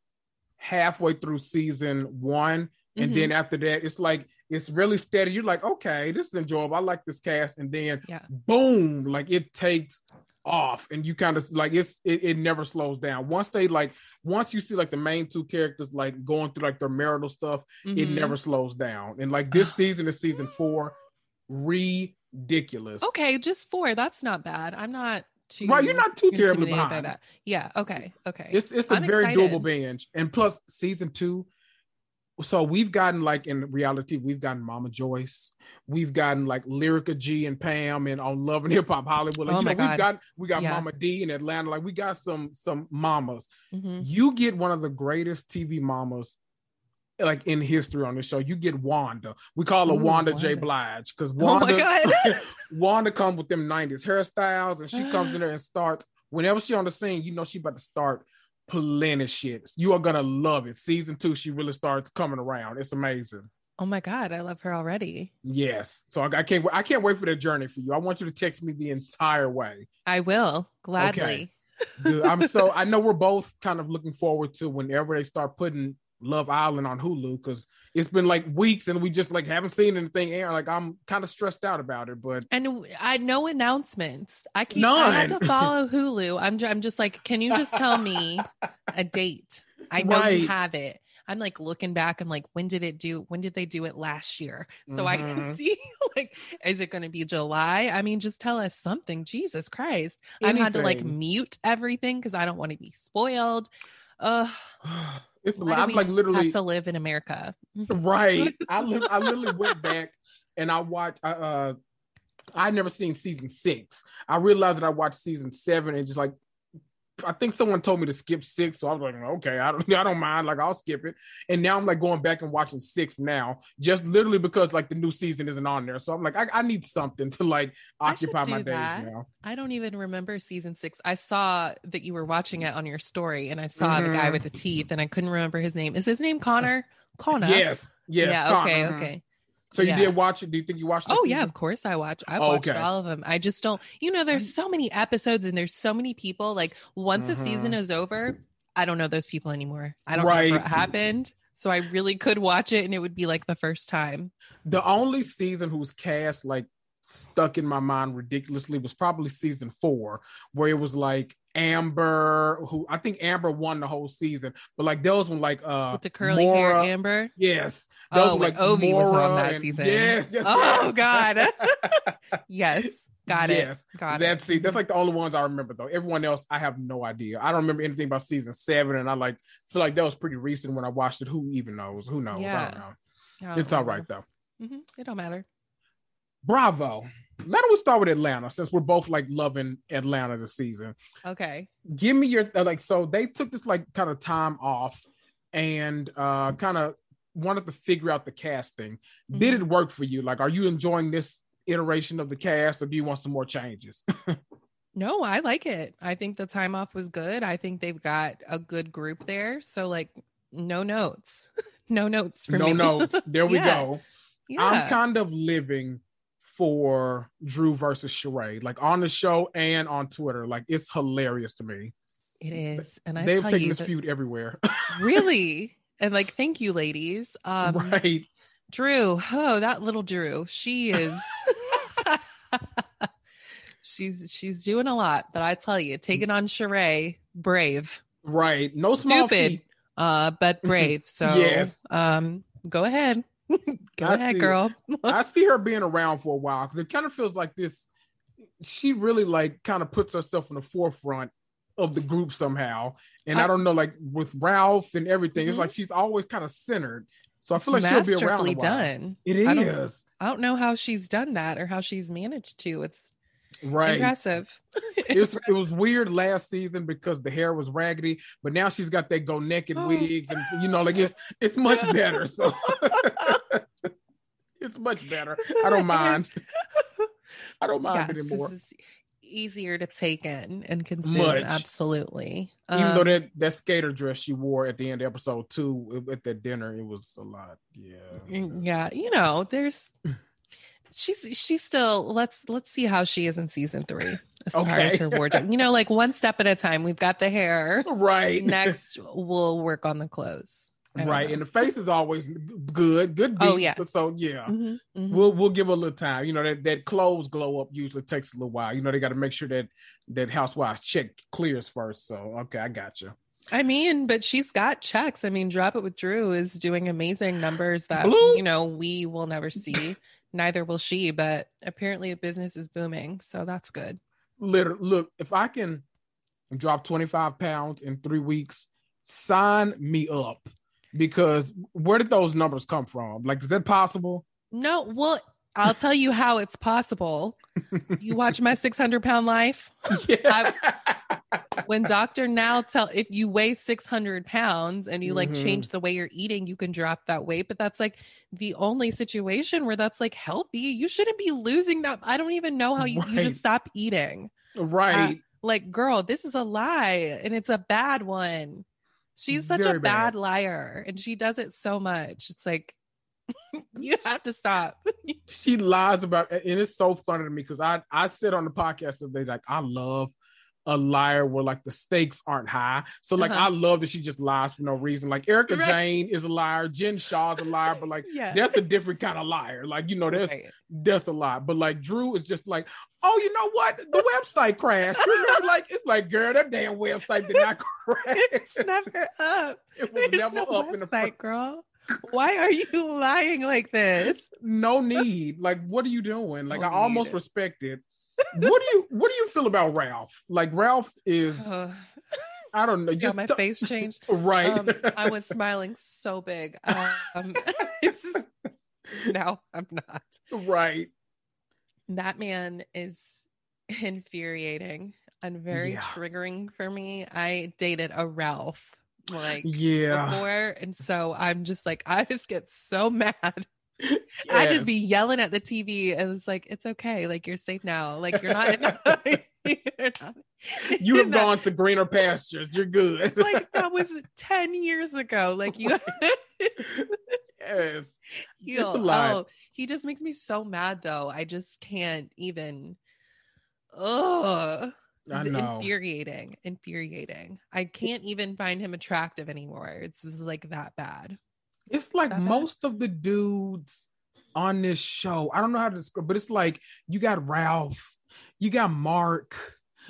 halfway through season one, and Mhm. then after that, it's like it's really steady. You're like, okay, this is enjoyable. I like this cast, and then Yeah. boom, like it takes off, and you kind of like it's it, it never slows down. Once they like once you see like the main two characters like going through like their marital stuff, it Mhm. never slows down. And like this season is season four, ridiculous. Okay, just four. That's not bad. I'm not too Right, you're not too terribly behind. by that. Yeah. Okay. Okay. It's it's a I'm very excited. doable binge, and plus season two. So we've gotten like in reality, we've gotten Mama Joyce, we've gotten like Lyrica G and Pam, and on Love and Hip Hop Hollywood. Like, Oh you my know, we've got we got Yeah. Mama Dee in Atlanta. Like we got some some mamas. Mhm. You get one of the greatest TV mamas like in history on the show. You get Wanda. We call her Ooh, Wanda, J. Wanda. Blige because Oh Wanda. God. Wanda comes with them 90s hairstyles and she comes in there and starts whenever she on the scene, you know she about to start plenty shit. You are gonna love it. Season two, she really starts coming around. It's amazing. Oh my God, I love her already. Yes. So I, I can't I can't wait for that journey for you. I want you to text me the entire way. I will gladly. Good. I'm so I know we're both kind of looking forward to whenever they start putting Love Island on Hulu because it's been like weeks and we just like haven't seen anything air. Like I'm kind of stressed out about it, but And I no announcements. I keep I had to follow Hulu. I'm I'm just like, can you just tell me a date? I know you have it. I'm like looking back. I'm like, when did it do? When did they do it last year? So I can Mhm. see like, is it going to be July? I mean, just tell us something. Jesus Christ! I've had to like mute everything because I don't want to be spoiled. Uh, it's a lot. I'm like literally have to live in America. right. I li- I literally went back and I watched. I, uh, I never seen season six. I realized that I watched season seven and just like. I think someone told me to skip six, so I was like, okay, I don't, I don't mind. Like, I'll skip it. And now I'm like going back and watching six now, just literally because like the new season isn't on there. So I'm like, I, I need something to like occupy my do days now. I don't even remember season six. I saw that you were watching it on your story, and I saw the guy Mhm. with the teeth, and I couldn't remember his name. Is his name Connor? Connor. Yes, yes. yeah. Connor, Okay. Okay. So you Yeah. did watch it? Do you think you watched? the Oh yeah, of course I watch. I Oh, watched okay. all of them. I just don't. You know, there's so many episodes, and there's so many people. Like once a season mm-hmm. is over, I don't know those people anymore. I don't know what happened. So I really could watch it, and it would be like the first time. the only season whose cast like stuck in my mind ridiculously was probably season four, where it was like Amber, who I think Amber won the whole season, but like those one like uh With the curly Mora- hair, Amber. Yes, Oh, were, when Ovie was on that and- season. Yes, yes. Oh, yes. God. Yes. Got yes. it. Got that's it. see, that's like the only ones I remember though. Everyone else, I have no idea. I don't remember anything about season seven, and I like feel like that was pretty recent when I watched it. Who even knows? Who knows? I Yeah. don't know. It's all right though. hmm It don't matter. Bravo. Now we start with Atlanta, since we're both like loving Atlanta this season. Okay. Give me your uh, like. So they took this like kind of time off, and uh kind of wanted to figure out the casting. Did Mm-hmm. it work for you? Like, are you enjoying this iteration of the cast, or do you want some more changes? No, I like it. I think the time off was good. I think they've got a good group there. So like no notes. no notes for no me. No notes. There we Yeah. go. yeah. I'm kind of living for Drew versus Sheree, like on the show and on Twitter. Like it's hilarious to me. it is. And I They've taken this feud everywhere. really. And like, thank you, ladies. Um right. Drew, oh, that little Drew, she is she's she's doing a lot, but I tell you, taking on Sheree, brave. Right. No small Stupid. feat. Uh, but brave. So Yes. um go ahead. go I ahead, see girl. I see her being around for a while because it kind of feels like this. She really like kind of puts herself in the forefront of the group somehow. And I, I- don't know, like with Ralph and everything, it's Mhm. like she's always kind of centered. So I feel like she'll be around. Done. It is. I don't- I don't know how she's done that or how she's managed to. It's right. impressive. it was it was weird last season because the hair was raggedy, but now she's got that go naked Oh. wigs and you know like it's it's much better. So it's much better. I don't mind. I don't mind yes, anymore. easier to take in and consume. Much. Absolutely. Even though Um, that that skater dress she wore at the end of episode two at that dinner, it was a lot. Yeah. Mm, yeah you know there's she's she's still let's let's see how she is in season three as far as her wardrobe you know like one step at a time we've got the hair Right. next we'll work on the clothes right. know. And the face is always good. Good beats. Oh, yeah. So, so yeah. Mhm, mhm. We'll we'll give a little time. You know that that clothes glow up usually takes a little while. You know they got to make sure that that housewives check clears first. So okay, I got you. I mean, but she's got checks. I mean, Drop It with Drew is doing amazing numbers that Blue. you know we will never see. Neither will she, but apparently, a business is booming, so that's good. Literally, look if I can drop twenty five pounds in three weeks, sign me up. Because where did those numbers come from? Like, is that possible? No, well, I'll tell you how it's possible. You watch my 600 pound life. Yeah. When Dr. Now tell if you weigh 600 pounds and you like Mhm. change the way you're eating, you can drop that weight. But that's like the only situation where that's like healthy. You shouldn't be losing that. I don't even know how you, you just stop eating. right. Like, girl, this is a lie and it's a bad one. She's such Very a bad. bad liar and she does it so much. It's like, you have to stop. she lies about and it's so funny to me because I I said on the podcast and they like I love a liar where like the stakes aren't high. So like Uh-huh. I love that she just lies for no reason. Like Erika Right. Jayne is a liar, Jen Shah's a liar, but like Yeah. that's a different kind of liar. Like you know that's Right. that's a lie. But like Drew is just like, oh, you know what? The website crashed. Remember, like it's like girl, that damn website did not crash. It's never up. it was There's never no up in the website, first. girl. Why are you lying like this? no need. Like, what are you doing? Like, No I almost respect it. what do you What do you feel about Ralph? Like, Ralph is. I don't know. Just my t- face changed. right. Um, I was smiling so big. Um, no, I'm not. right. That man is infuriating and very Yeah. triggering for me. I dated a Ralph like Yeah. before, and so I'm just like I just get so mad. I just be yelling at the TV, and it's like it's okay, like you're safe now, like you're not. In the, you're not You have that- gone to greener pastures. You're good. like that was ten years ago. Like you, yes. you It's a lot. oh, he just makes me so mad though. I just can't even. Oh, I it's know. infuriating, infuriating. I can't even find him attractive anymore. It's just like that bad. It's like That bad? most of the dudes on this show. I don't know how to describe, but it's like you got Ralph, you got Marc,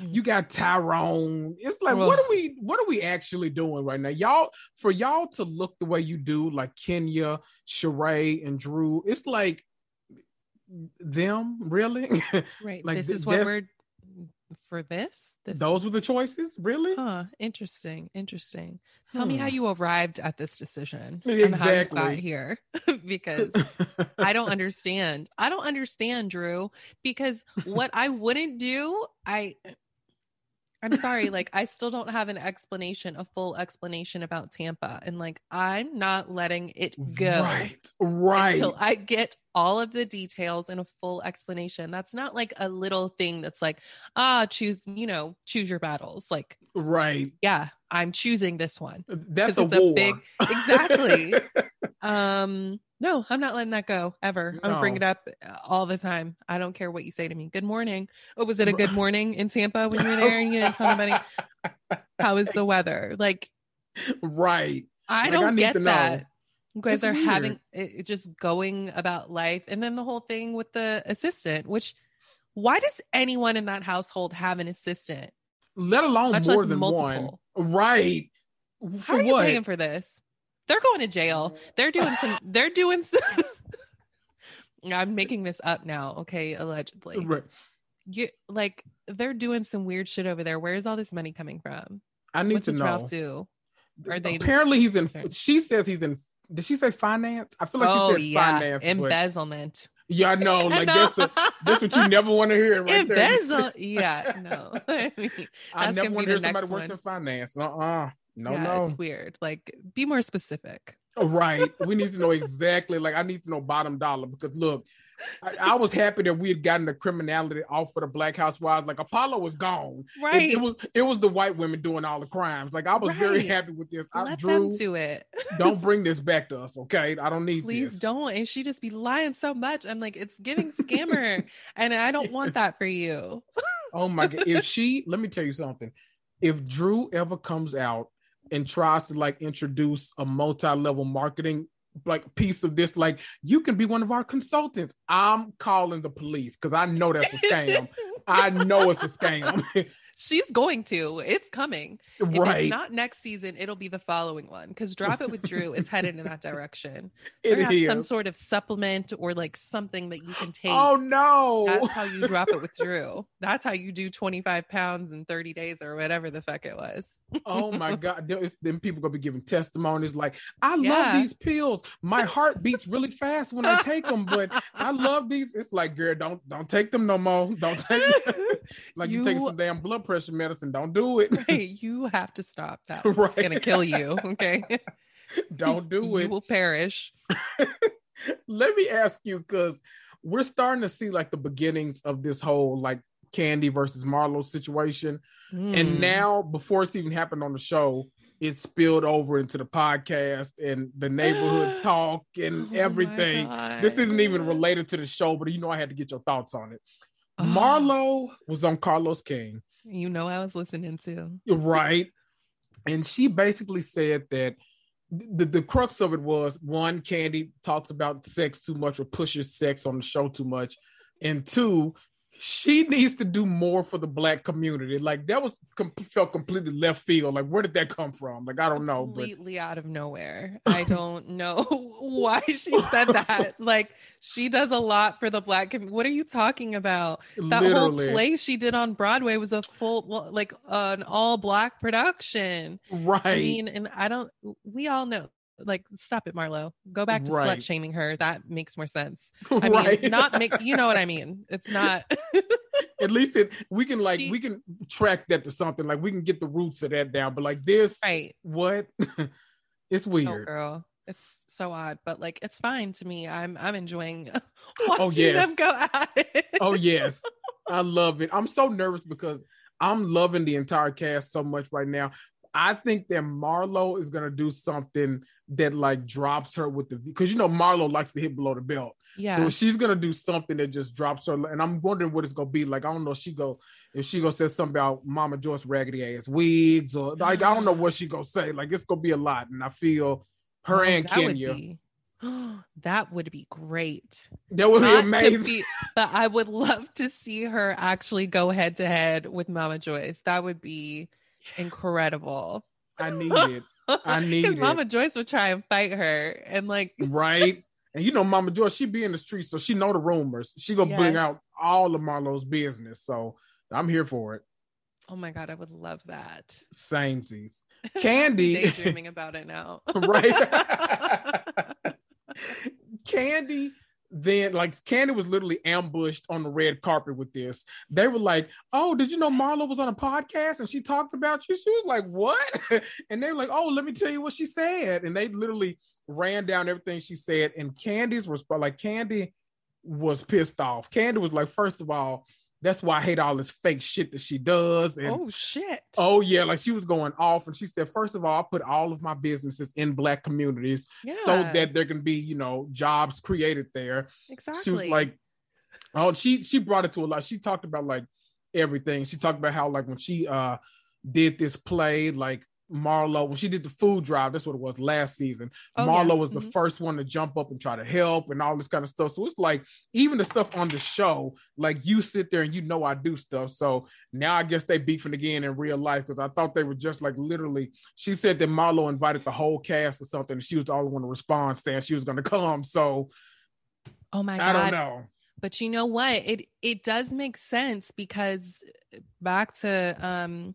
Mm. you got Tyrone. It's like, what are we what are we actually doing right now? Y'all, for y'all to look the way you do, like Kenya, Sheree, and Drew, it's like them really right like this th- is what we're for this? this those were the choices really huh interesting interesting tell hmm. me how you arrived at this decision exactly. and how you got here because i don't understand i don't understand drew because what i wouldn't do i I'm sorry, like I still don't have an explanation, a full explanation about Tampa. And like I'm not letting it go. Right. Right. Until I get all of the details and a full explanation. That's not like a little thing that's like, ah, choose, you know, choose your battles. Like right. Yeah, I'm choosing this one. That's a, war. a big exactly. um no, I'm not letting that go ever. No. I'm gonna bring it up uh, all the time. I don't care what you say to me. Good morning. Oh, was it a good morning in Tampa when you were there and you didn't tell anybody? How is the weather? Like, right. I like, don't I get that. You guys it's are weird. having it just going about life, and then the whole thing with the assistant. Which, why does anyone in that household have an assistant? Let alone Much more than multiple. one. Right. For How are you what? paying for this? They're going to jail. They're doing some. They're doing some. I'm making this up now. Okay, allegedly. Right. You like they're doing some weird shit over there. Where is all this money coming from? I need What's to know. Ralph do? Are they apparently he's in? She says he's in. Did she say finance? I feel like oh, she said yeah. finance. Embezzlement. But, yeah, I know. Like know. that's a, that's what you never want to hear. Right Embezzle. yeah, no. I, mean, I never want to hear somebody works in finance. Uh uh-uh. No, yeah, no. It's weird. Like, be more specific. Oh, right. we need to know exactly. Like, I need to know bottom dollar because look, I, I, was happy that we had gotten the criminality off of the Black Housewives. Like Apollo was gone. Right. It, it, was it was the white women doing all the crimes. Like I was right. very happy with this. Let I, Drew, them do it. don't bring this back to us, okay? I don't need Please this. don't. And she just be lying so much. I'm like, it's giving scammer, and I don't want that for you. oh my god! If she, let me tell you something. If Drew ever comes out and tries to like introduce a multi-level marketing like piece of this. Like you can be one of our consultants. I'm calling the police because i know that's a scam. I know it's a scam she's going to. It's coming. Right. If it's not next season, it'll be the following one because Drop It with Drew is headed in that direction. It is. some sort of supplement or like something that you can take. Oh no. That's how you drop it with Drew. That's how you do 25 pounds in 30 days or whatever the fuck it was. oh my God. Then people gonna be giving testimonies like, I yeah. love these pills. My heart beats really fast when I take them, but I love these. It's like, girl, don't don't take them no more. Don't take them. Like you, you taking some damn blood pressure medicine. Don't do it. Right. You have to stop. That's right. gonna kill you. Okay. Don't do you it. You will perish. Let me ask you, because we're starting to see like the beginnings of this whole like Kandi versus Marlo situation. Mm. And hmm. now, before it's even happened on the show, it spilled over into the podcast and the neighborhood talk and oh everything. This isn't even related to the show, but you know I had to get your thoughts on it. Marlo ah. was on Carlos King. You know, I was listening to. Right. And she basically said that the, the crux of it was one, Kandi talks about sex too much or pushes sex on the show too much. And two, she needs to do more for the black community. Like that was com- felt completely left field. Like where did that come from? Like I don't know. Completely but... out of nowhere. I don't know why she said that. like she does a lot for the black community. What are you talking about? That Literally. whole play she did on Broadway was a full like uh, an all black production. Right. I mean, and I don't. We all know like stop it marlo. Go back to right. slut shaming her. That makes more sense. I right. mean not make you know what i mean. It's not at least it we can like she, we can track that to something. Like we can get the roots of that down. But like this right. what? It's oh, weird. girl. It's so odd. But like it's fine to me. I'm i'm enjoying oh, watching oh, yes. them go at it. Oh yes. I love it. I'm so nervous because i'm loving the entire cast so much right now I think that Marlo is gonna do something that like drops her with the because you know Marlo likes to hit below the belt. Yeah. So she's gonna do something that just drops her, and I'm wondering what it's gonna be like. I don't know. If she go if she gonna say something about Mama Joyce raggedy ass wigs or like I don't know what she gonna say. Like it's gonna be a lot, and I feel her oh, and Kenya. That would be great. That would Not be amazing. Be, but I would love to see her actually go head to head with Mama Joyce. That would be yes. incredible. I need it. I need it. Mama Joyce would try and fight her and like right. And you know, Mama Joyce, she be in the streets, so she know the rumors. She gonna yes. bring out all of Marlo's business. So I'm here for it. Oh my god, I would love that. Samesies. Kandi daydreaming about it now. right. Kandi then like Kandi was literally ambushed on the red carpet with this. They were like, "Oh, did you know Marlo was on a podcast and she talked about you?" She was like, "What?" and they were like, "Oh, let me tell you what she said." And they literally ran down everything she said. And Kandi's response, like Kandi was pissed off. Kandi was like, first of all, that's why I hate all this fake shit that she does. And, oh shit. Oh yeah, like she was going off, and she said, first of all, I put all of my businesses in black communities yeah. so that there can be, you know, jobs created there. Exactly. She was like, oh, she she brought it to a lot. She talked about like everything. She talked about how like when she uh did this play, like Marlo when she did the food drive. That's what it was last season. Oh, Marlo yeah. was mm-hmm. the first one to jump up and try to help and all this kind of stuff. So it's like even the stuff on the show, like you sit there and you know I do stuff. So now I guess they beefing again in real life because I thought they were just like literally. She said that Marlo invited the whole cast or something, and she was the only one to respond saying she was going to come. So oh my god, I don't know. But you know what? It it does make sense because back to um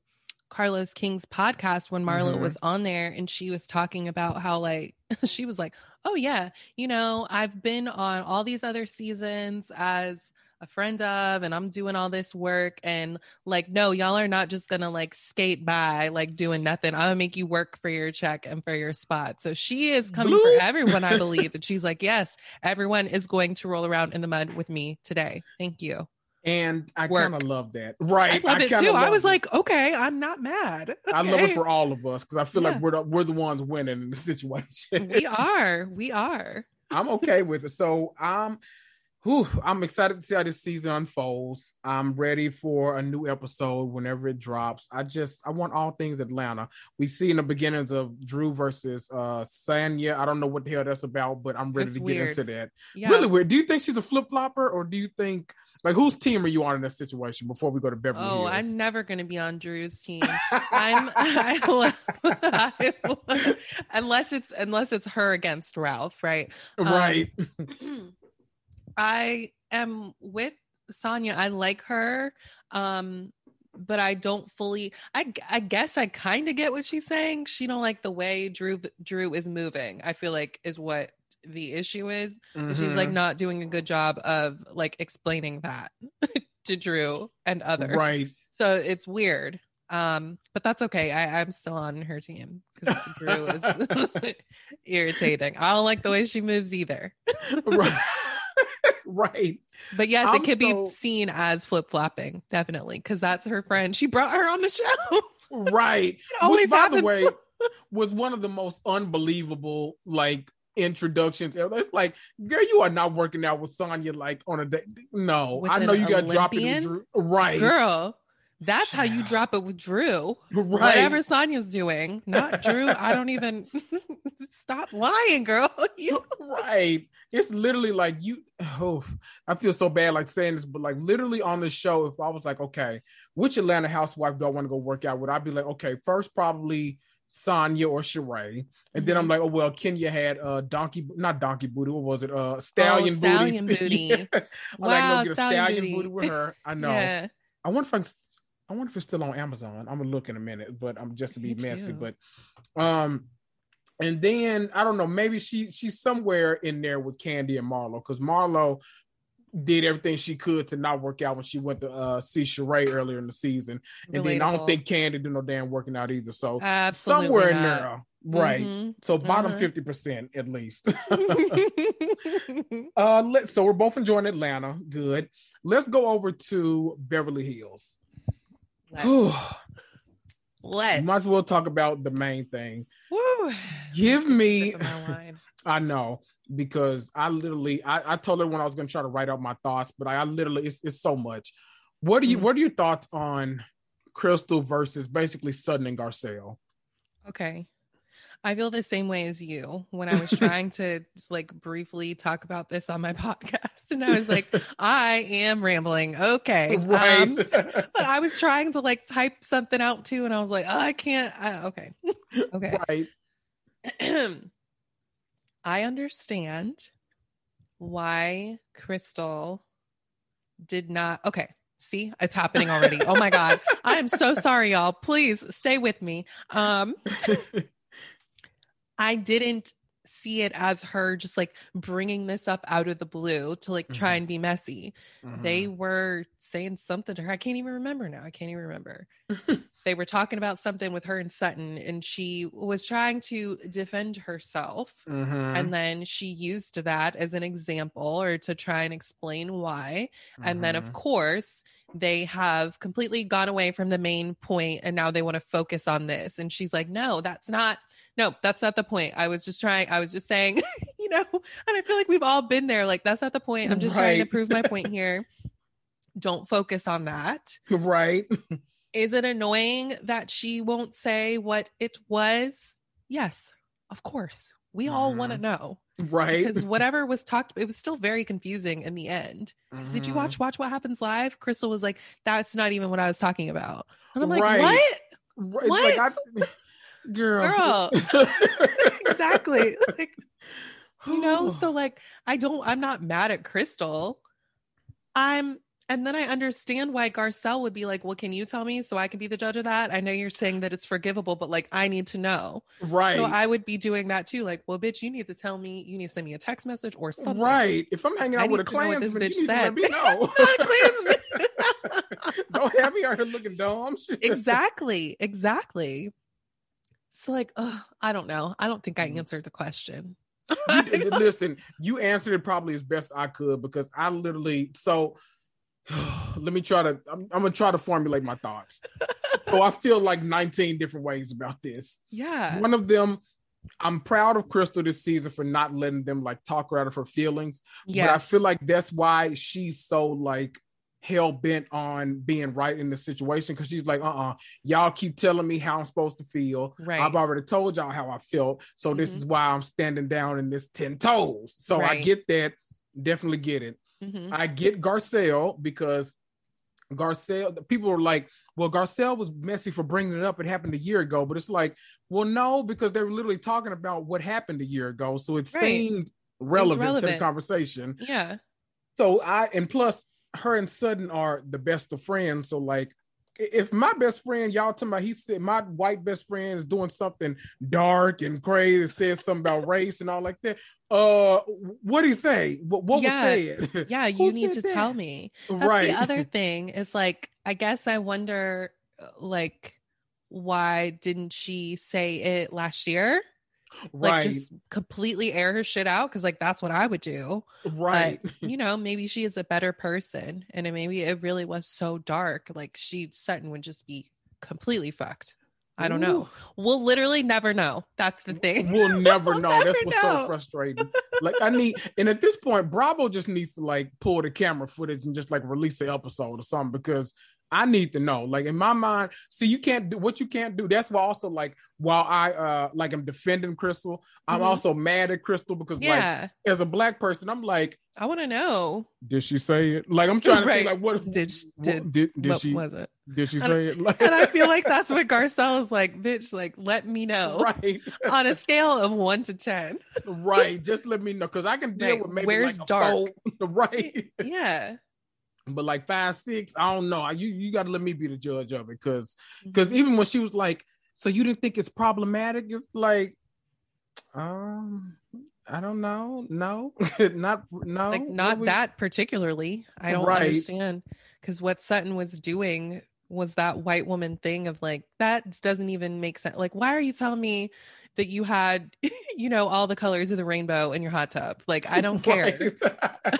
Carlos King's podcast when Marlo mm-hmm. was on there and she was talking about how like she was like, "Oh yeah, you know, I've been on all these other seasons as a friend of and I'm doing all this work and like no, y'all are not just going to like skate by like doing nothing. I'm going to make you work for your check and for your spot." So she is coming for everyone, I believe. and she's like, "Yes, everyone is going to roll around in the mud with me today. Thank you." And I kind of love that. Right. I love I it too. I was it. like, okay, I'm not mad. Okay. I love it for all of us because I feel yeah. like we're the, we're the ones winning in the situation. we are. We are. I'm okay with it. So I'm whew, I'm excited to see how this season unfolds. I'm ready for a new episode whenever it drops. I just I want all things Atlanta. We see in the beginnings of Drew versus uh Sanya. I don't know what the hell that's about, but I'm ready it's to weird. get into that. Yeah. Really weird. Do you think she's a flip flopper or do you think like, whose team are you on in this situation before we go to Beverly oh, Hills? I'm never going to be on Drew's team. I'm I, I, unless it's unless it's her against Ralph, right? Right. I am with Sanya. I like her. Um, but I don't fully I I guess I kind of get what she's saying. She don't like the way Drew Drew is moving. I feel like is what the issue is. Mm-hmm. She's like mm-hmm. not doing a good job of like explaining that to Drew and others. Right. So it's weird. Um, but that's okay. I, I'm still on her team because Drew is irritating. I don't like the way she moves either. right. right. But yes, I'm it could so... be seen as flip flopping, definitely, because that's her friend. She brought her on the show. right. Which, by the way, was one of the most unbelievable like introductions. It's like, girl, you are not working out with Sanya like on a day. No, with I know you got to drop it. Right, girl. That's how you drop it with Drew. Right. Whatever Sanya's doing, not Drew. I don't even stop lying, girl. You... right. It's literally like you. Oh, I feel so bad like saying this, but like literally on the show, if I was like, okay, which Atlanta housewife do I want to go work out with? I'd be like, okay, first probably Sanya or Sheree. And then I'm mm-hmm. like, oh well, Kenya had uh donkey, not donkey booty. What was it? Uh stallion, oh, stallion booty. booty. yeah. wow, like, go get stallion booty. booty. with her. I know. yeah. I wonder if I'm I wonder if it's still on Amazon. I'm gonna look in a minute, but I'm just to be Me messy. Too. But um and then I don't know, maybe she she's somewhere in there with Kandi and Marlo because Marlo did everything she could to not work out when she went to uh, see Sheree earlier in the season. And Relatable. then I don't think Kandi did no damn working out either. So Absolutely somewhere not. in there. Right. Mm-hmm. So bottom uh-huh. 50% at least. uh let so we're both enjoying Atlanta. Good. Let's go over to Beverly Hills. Let's. Let's. Might as well talk about the main thing. Woo. Give me I know because I literally I, I told her when I was gonna try to write out my thoughts, but I, I literally it's, it's so much. What do you mm-hmm. what are your thoughts on Crystal versus basically Sutton and Garcelle? Okay. I feel the same way as you when I was trying to just like briefly talk about this on my podcast. And I was like, I am rambling. Okay. Right. Um, but I was trying to like type something out too. And I was like, oh, I can't. I, okay. Okay. Right. I understand why Crystal did not. Okay. See, it's happening already. oh my God. I am so sorry, y'all. Please stay with me. Um, I didn't see it as her just like bringing this up out of the blue to like try Mhm. and be messy. Mhm. They were saying something to her. I can't even remember now. I can't even remember. they were talking about something with her and Sutton, and she was trying to defend herself. Mhm. And then she used that as an example or to try and explain why. And then, of Mhm. course, they have completely gone away from the main point and now they want to focus on this. And she's like, no, that's not, no, that's not the point. I was just trying, I was just saying, you know, and I feel like we've all been there. Like, that's not the point. I'm just trying to prove my point here. Don't focus on that. right. Is it annoying that she won't say what it was? Yes, of course. We all want to Mhm. know Right. because whatever was talked, it was still very confusing in the end. 'Cause Did you Mhm. watch Watch What Happens Live? Crystal was like, "That's not even what I was talking about," and I'm like, Right. "What? Right, Like I, girl. Girl. exactly." like, you know, so like, I don't. I'm not mad at Crystal. I'm. And then I understand why Garcelle would be like, "Well, can you tell me so I can be the judge of that?" I know you're saying that it's forgivable, but like, I need to know. right. So I would be doing that too. Like, well, bitch, you need to tell me. You need to send me a text message or something. Right. If I'm hanging I out with a to this bitch you need to let said. me know. Not a Klansman. Don't have me out here looking dumb. Exactly. Exactly. Like, ugh, I don't know. I don't think I Mhm. answered the question. You listen, you answered it probably as best I could because I literally so let me try to I'm, I'm gonna try to formulate my thoughts. so I feel like 19 different ways about this. yeah. One of them, I'm proud of Crystal this season for not letting them like talk her out of her feelings. Yeah. But I feel like that's why she's so like hell bent on being right in the situation because she's like, uh uh-uh, uh, you all keep telling me how I'm supposed to feel. Right. I've already told y'all how I felt. So this Mhm. is why I'm standing down in this 10 toes. So I get that. Definitely get it. Mhm. I get Garcelle because Garcelle, people are like, well, Garcelle was messy for bringing it up. It happened a year ago, but it's like, well, no, because they were literally talking about what happened a year ago. So it Right. seemed relevant, to the conversation. Yeah. So I, and plus, her and Sutton are the best of friends. So, like, if my best friend, y'all talking about, he said my white best friend is doing something dark and crazy, says something about race and all like that. Uh, what did he say? What, what Yeah. was said? Yeah. You need to said tell me. That's right. the other thing is like, I guess I wonder, uh, like, why didn't she say it last year? Like, right. just completely air her shit out because, like, that's what I would do. right. you know, maybe she is a better person, and it, maybe it really was so dark. Like she Sutton would just be completely fucked. I don't know. We'll literally never know. That's the thing. We'll never We'll know. never That's what's so frustrating. Like I need, and at this point, Bravo just needs to like pull the camera footage and just like release the episode or something because I need to know. Like in my mind, see, you can't do what you can't do. That's why also like while I uh like I'm defending Crystal, I'm Mhm. also mad at Crystal because like yeah, as a black person, I'm like, I want to know. did she say it? Like I'm trying to Right. think like what Did sh- what- did- did, did what she was it? did she And- say it? Like, And I feel like that's what Garcelle is like, bitch. Like, let me know right. on a scale of one to ten. right. Just let me know because I can deal with maybe Where's like dark? four. right. Yeah, But like five, six, I don't know. You you gotta let me be the judge of it. Cause Mm-hmm. because even when she was like, so you didn't think it's problematic? It's like, um, I don't know. No, not no. like not we- that particularly. I don't Right. understand because what Sutton was doing was that white woman thing of like that doesn't even make sense. Like, why are you telling me that you had, you know, all the colors of the rainbow in your hot tub? Like, I don't care.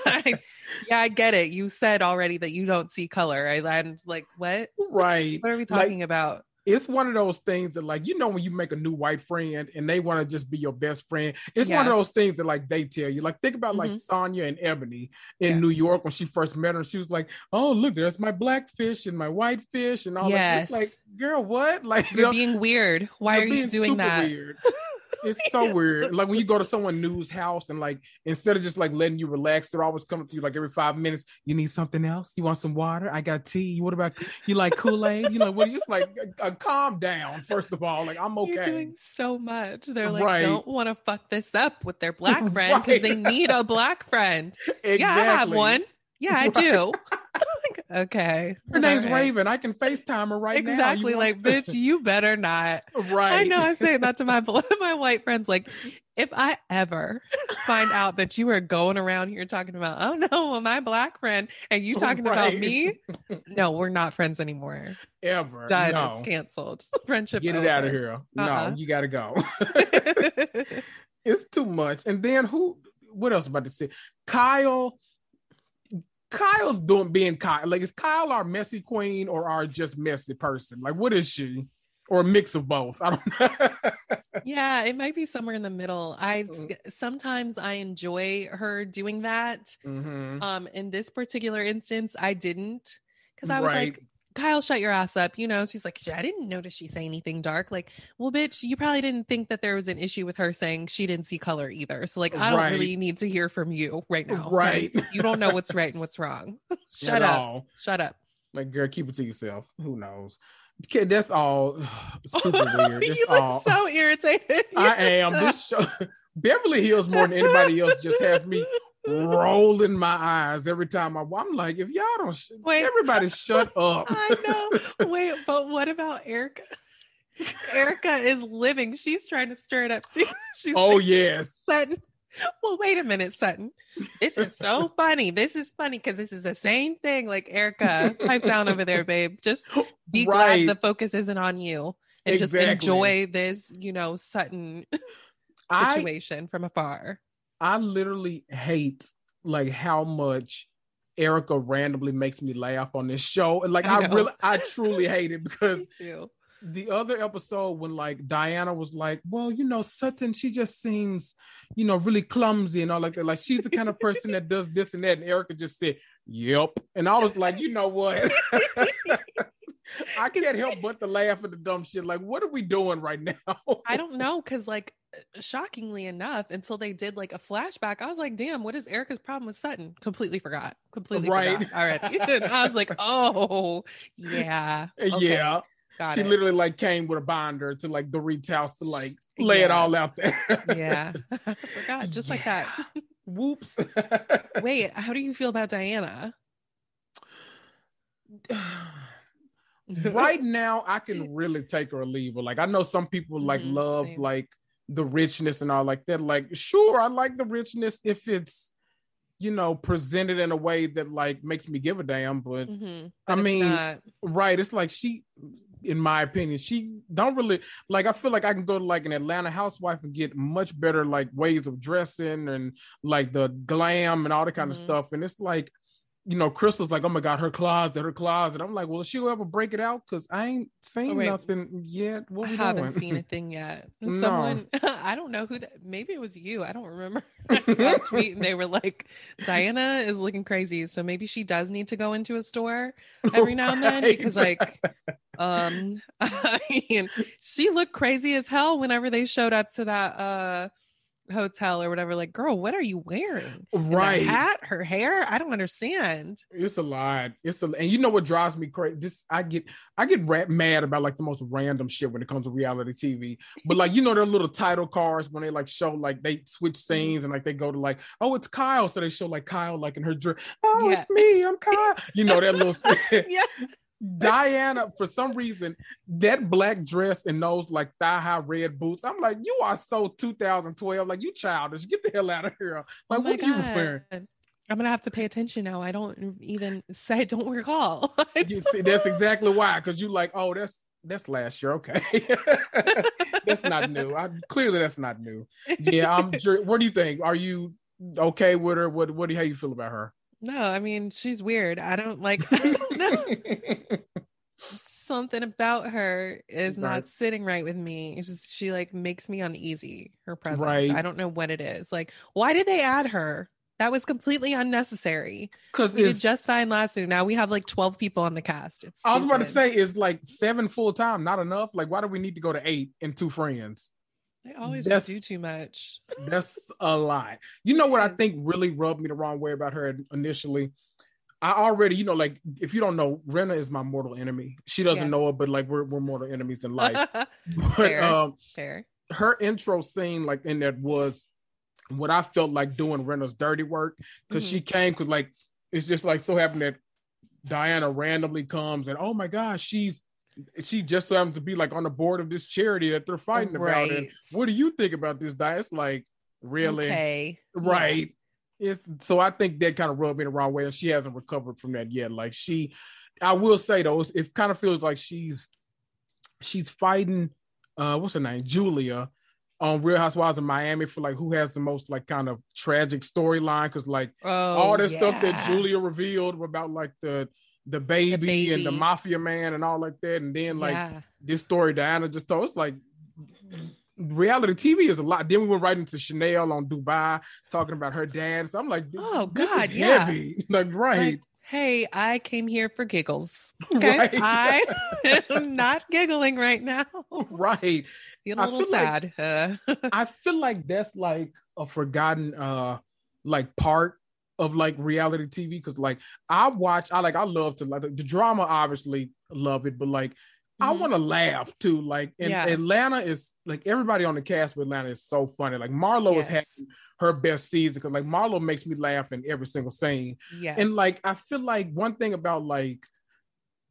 Right. yeah, I get it. You said already that you don't see color. I, I'm like, what? right. What are we Like, talking about? It's one of those things that like you know when you make a new white friend and they want to just be your best friend it's one of those things that like they tell you like think about like Mhm. Sonja and Eboni in Yes. new york when she first met her she was like oh look there's my black fish and my white fish and all that Yes. It's like girl what like you You're know, being weird. Why are you doing that? weird. it's so weird. Like when you go to someone new's house and like instead of just like letting you relax, they're always coming to you like every five minutes. You need something else? You want some water? I got tea. You what about you like Kool Aid? You know what? You just like uh, calm down. First of all, like I'm okay. You're doing so much. They're like right. don't want to fuck this up with their black friend because right. they need a black friend. Exactly. Yeah, I have one. Yeah, I right. do. okay. Her name's right. Raven. I can FaceTime her right exactly, now. Exactly. Like, bitch, you better not. Right. I know I say that to my my white friends. Like, if I ever find out that you are going around here talking about, oh no, well, my black friend, and you talking right. about me, no, we're not friends anymore. Ever. Done. No. It's canceled. Friendship. Get over. it out of here. Uh-uh. No, you gotta go. it's too much. And then who what else about to say? Kyle Kyle's doing being Kyle. Like, is Kyle our messy queen or our just messy person? Like, what is she? Or a mix of both? I don't know. yeah, it might be somewhere in the middle. I mm. sometimes I enjoy her doing that. Mm-hmm. Um, in this particular instance, I didn't because I was right. like, Kyle, shut your ass up. You know, she's like, I didn't notice she say anything dark. Like, well, bitch, you probably didn't think that there was an issue with her saying she didn't see color either. So, like, I don't right. really need to hear from you right now. Right. Like, you don't know what's right and what's wrong. shut At up. All. Shut up. Like, girl, keep it to yourself. Who knows? Kid, that's all super weird. You look so irritated. I am. This show, Beverly Hills more than anybody else just has me rolling my eyes every time I, I'm like, if y'all don't, sh- wait, everybody shut up. I know. Wait, but what about Erika? Erika is living. She's trying to stir it up. She's oh like, yes, Sutton. Well, wait a minute, Sutton. This is so funny. This is funny because this is the same thing. Like Erika, pipe down over there, babe. Just be right. glad the focus isn't on you, and exactly. just enjoy this, you know, Sutton situation I, from afar. I literally hate like how much Erika randomly makes me laugh on this show. And like I, I really I truly hate it because the other episode when like Diana was like, Well, you know, Sutton, she just seems, you know, really clumsy and all like that. Like she's the kind of person that does this and that. And Erika just said, Yep. And I was like, you know what? I can't help but to laugh at the dumb shit. Like, what are we doing right now? I don't know, because like shockingly enough, until they did like a flashback, I was like, damn, what is Erika's problem with Sutton? Completely forgot. Completely right. forgot already. I was like, oh yeah. Okay. Yeah. Got she it. literally like came with a binder to like the house to like lay it all out there. yeah. I forgot, just yeah. like that. Whoops. Wait, how do you feel about Diana? right now I can really take her or leave her. Like I know some people like mm-hmm, love same. like the richness and all like that. Like, sure, I like the richness if it's you know presented in a way that like makes me give a damn. But, mm-hmm. I mean, not. right? It's like she, in my opinion, she don't really like. I feel like I can go to like an Atlanta housewife and get much better like ways of dressing and like the glam and all that kind mm-hmm. of stuff. And it's like you know, Crystal's like, oh my God, her closet, her closet. I'm like, well, she'll ever break it out? Because I ain't seen oh, nothing yet. What I haven't doing? seen a thing yet. Someone, no. I don't know who that, maybe it was you. I don't remember. tweet and they were like, Diana is looking crazy. So maybe she does need to go into a store every now and then right. because, like, um, I mean, she looked crazy as hell whenever they showed up to that, uh, hotel or whatever like girl what are you wearing? Right. hat her hair? I don't understand. It's a lot. It's a and you know what drives me crazy Just i get i get ra- mad about like the most random shit when it comes to reality tv but like you know their little title cards when they like show like they switch mm-hmm. scenes and like they go to like oh it's kyle. So they show like kyle like in her dress oh yeah. it's me i'm kyle. You know that little yeah Diana, for some reason, that black dress and those like thigh high red boots. I'm like, you are so 2012. Like, you childish. Get the hell out of here. Oh like, oh what God. are you wearing? I'm gonna have to pay attention now. I don't even say don't recall. you see, that's exactly why. Because you like, oh, that's that's last year. Okay, that's not new. I, clearly, that's not new. Yeah, I'm. What do you think? Are you okay with her? What What do you, how you feel about her? No, I mean she's weird. I don't like. I don't know. Something about her is right. not sitting right with me. It's just she like makes me uneasy. Her presence. Right. I don't know what it is. Like, why did they add her? That was completely unnecessary. Because we did just fine last year. Now we have like twelve people on the cast. It's I was about to say, is like seven full time not enough? Like, why do we need to go to eight and two friends? They always that's, do too much. that's a lot. You know what I think really rubbed me the wrong way about her initially? I already, you know, like if you don't know, Rinna is my mortal enemy. She doesn't yes. know it, but like we're we're mortal enemies in life. but fair, um fair. Her intro scene, like in that was what I felt like doing Rinna's dirty work because mm-hmm. she came because like it's just like so happened that Diana randomly comes and oh my gosh, she's she just so happens to be like on the board of this charity that they're fighting right. about. And what do you think about this, Diana? It's like really okay. right. Yeah. It's so I think that kind of rubbed me the wrong way, and she hasn't recovered from that yet. Like she, I will say though, it kind of feels like she's she's fighting. Uh, what's her name? Julia on Real Housewives of Miami for like who has the most like kind of tragic storyline because like oh, all this yeah. stuff that Julia revealed about like the the baby, the baby, and the mafia man and all like that, and then like yeah. this story Diana just told. It's like reality TV is a lot. Then we went right into Chanel on Dubai talking about her dad. So I'm like, oh god, yeah, heavy. like right. Like, hey, I came here for giggles. Okay. Right. I am not giggling right now. Right. Feeling a little sad. Like, I feel like that's like a forgotten uh like part of like reality TV because like I watch, I like I love to like the drama, obviously love it, but like mm-hmm. I want to laugh too. Like and yeah. Atlanta is like everybody on the cast with Atlanta is so funny. Like Marlo yes. is having her best season because like Marlo makes me laugh in every single scene. Yeah, and like I feel like one thing about like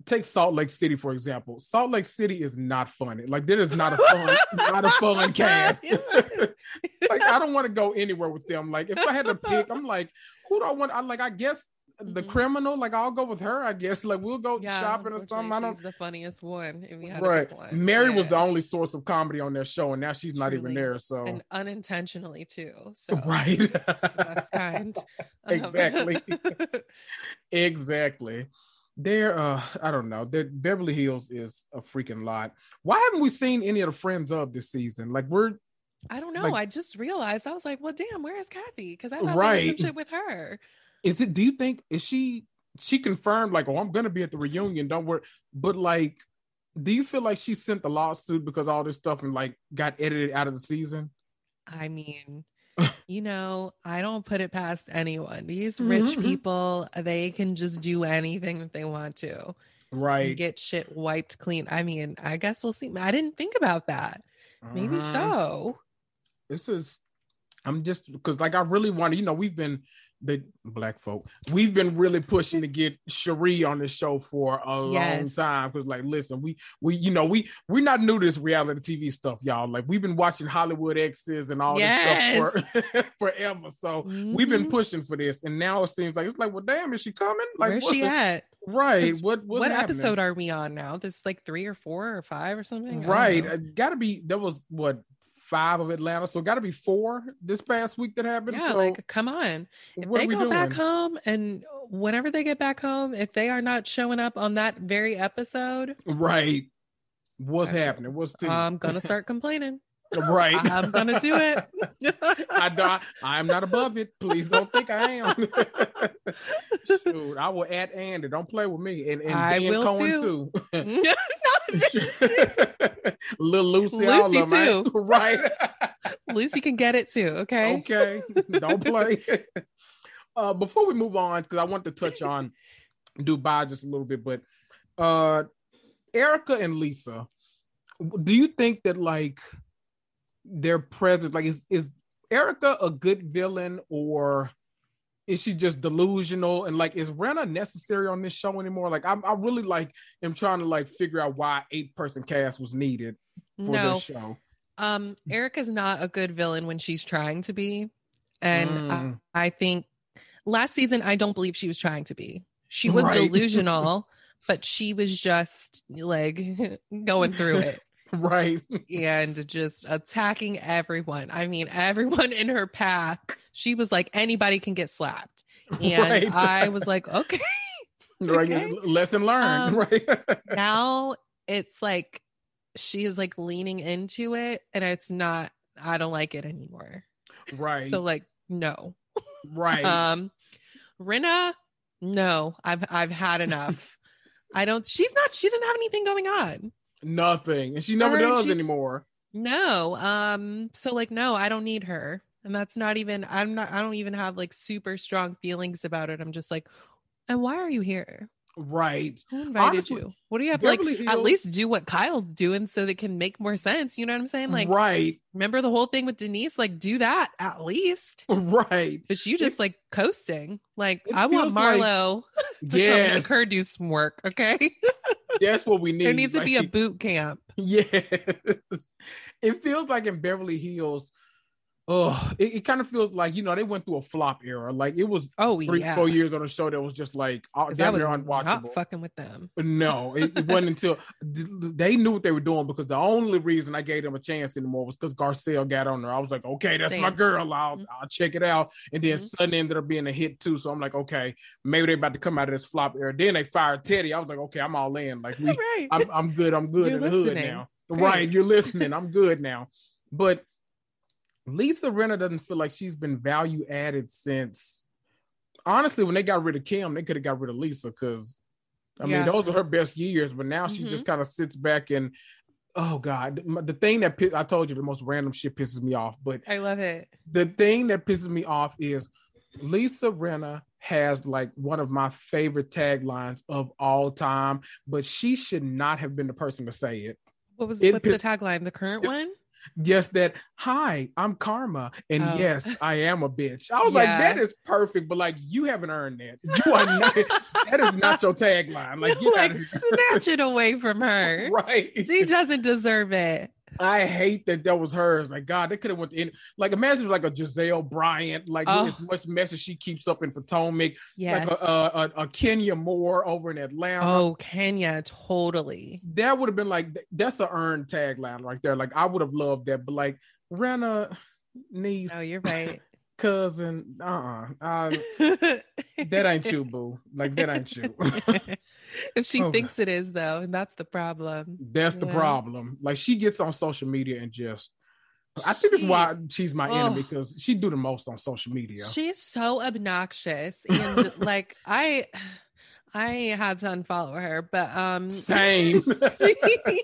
take Salt Lake City for example. Salt Lake City is not funny. Like there is not a fun, not a fun cast. like I don't want to go anywhere with them. Like if I had to pick, I'm like, who do I want? I like I guess the mm-hmm. criminal. Like I'll go with her. I guess like we'll go yeah, shopping or something. I don't. Know. The funniest one. If we had right. Mary yeah. was the only source of comedy on their show, and now she's not even there. So and unintentionally too. So right. that's kind. exactly. exactly. There, uh, I don't know. The Beverly Hills is a freaking lot. Why haven't we seen any of the friends of this season? Like we're I don't know. Like, I just realized I was like, well, damn, where is Kathy? Because I thought right. shit with her. Is it? Do you think is she? She confirmed like, oh, I'm gonna be at the reunion. Don't worry. But like, do you feel like she sent the lawsuit because all this stuff and like got edited out of the season? I mean, you know, I don't put it past anyone. These rich mm-hmm. people, they can just do anything that they want to. Right. Get shit wiped clean. I mean, I guess we'll see. I didn't think about that. Maybe uh, so. This is I'm just because like I really want to, you know, we've been the black folk. We've been really pushing to get Sheree on the show for a yes. long time because, like, listen, we we you know we we're not new to this reality TV stuff, y'all. Like, we've been watching Hollywood Exes and all yes. this stuff for forever. So mm-hmm. we've been mm-hmm. pushing for this, and now it seems like it's like, well, damn, is she coming? Like, where's she at? Right. What what happening? episode are we on now? This like three or four or five or something. Right. Got to be. That was what five of Atlanta, so got to be four this past week that happened. Yeah, so like come on, if they go doing? back home and whenever they get back home, if they are not showing up on that very episode, right? What's okay. happening? What's the- I'm gonna start complaining. Right. I'm gonna do it. I don't, I'm not above it. Please don't think I am. Shoot, I will add Andy. Don't play with me. And, and I Dan will Cohen too. too. Little Lucy, Lucy too. right. Lucy can get it too. Okay. Okay. Don't play. Uh, before we move on, because I want to touch on Dubai just a little bit, but uh, Erika and Lisa, do you think that like their presence, like is is Erika a good villain or is she just delusional and like is Rinna necessary on this show anymore? Like I'm, I really like am trying to like figure out why eight person cast was needed for no. this show. Um, Erika's not a good villain when she's trying to be, and mm. I, I, think last season I don't believe she was trying to be. She was right. delusional, but she was just like going through it. right. And just attacking everyone. I mean everyone in her path she was like anybody can get slapped. And right. i was like okay, right. okay. lesson learned um, right. now it's like she is like leaning into it and it's not i don't like it anymore. Right. So like no. Right. Um Rinna, no. I've i've had enough. I don't she's not she didn't have anything going on Nothing. And she never does anymore. No. Um, so like no, I don't need her. And that's not even I'm not I don't even have like super strong feelings about it. I'm just like, and why are you here? Right. Who invited Honestly, you? What do you have Beverly like at least do what Kyle's doing so that can make more sense? You know what I'm saying? Like right. remember the whole thing with Denise? Like do that at least. Right. But you just like coasting. Like I want feels like- Marlo to come Yes. make her do some work. Okay. That's what we need. there needs to be a boot camp. Yes. It feels like in Beverly Hills, oh, it, it kind of feels like, you know, they went through a flop era. Like it was Oh three, yeah. four years on a show that was just like uh, damn near unwatchable. not fucking with them. No, it, it wasn't until they knew what they were doing because the only reason I gave them a chance anymore was because Garcelle got on there. I was like, okay, that's my girl. I'll Mhm. I'll check it out. And then Mhm. Sutton ended up being a hit too. So I'm like, okay, maybe they're about to come out of this flop era. Then they fired Teddi. I was like, okay, I'm all in. Like we, right. I'm I'm good. I'm good You're in the hood listening. now. Great. Right, you're listening. I'm good now. But Lisa Rinna doesn't feel like she's been value added since. Honestly, when they got rid of Kim, they could have got rid of Lisa because, I Yeah. mean, those are her best years. But now she Mhm. just kind of sits back and, oh god, the- thing that I told you the most random shit pisses me off. But I love it. the thing that pisses me off is Lisa Rinna has like one of my favorite taglines of all time, but she should not have been the person to say it. What was It what's the tagline? The current one? Just that, hi, I'm Karma, and Oh. yes, I am a bitch. I was like, that is perfect, but like, you haven't earned that. You are not. that is not your tagline. Like, out like snatch it away from her. right? She doesn't deserve it. I hate that that was hers. Like, God, they could have went to any. Like, imagine like a Gizelle Bryant, like Oh. as much mess as she keeps up in Potomac, Yes. like a, a, a, a Kenya Moore over in Atlanta. oh, Kenya, totally. that would have been like that's an earned tagline right there. Like I would have loved that, but like Rinna oh, niece, Oh, you're right. cousin, uh, uh uh, that ain't you, boo. Like that ain't you. if she Oh. thinks it is, though, and that's the problem. that's the Yeah. problem. Like she gets on social media and just. I think that's why she's my enemy because she do the most on social media. She's so obnoxious, and like I, I had to unfollow her, but um, Same. she-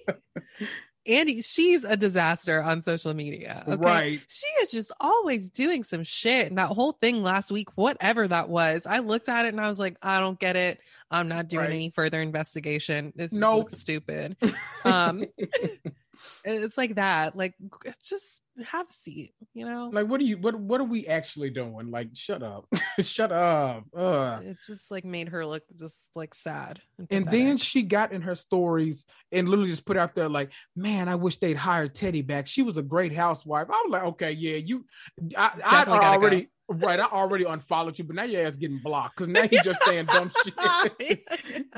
Andy, she's a disaster on social media. Okay? Right. She is just always doing some shit. And that whole thing last week, whatever that was, I looked at it and I was like, I don't get it. I'm not doing Right. any further investigation. This Nope. looks stupid. Um, it's like that. Like, just have a seat, you know? Like what are you what what are we actually doing? Like shut up. shut up. Ugh. it just like made her look just like sad. And pathetic. then she got in her stories and literally just put out there like, "Man, I wish they'd hired Teddi back. She was a great housewife." I was like, "Okay, yeah, you, I, I gotta already right. I already unfollowed you, but now your ass getting blocked because now you're just saying dumb shit.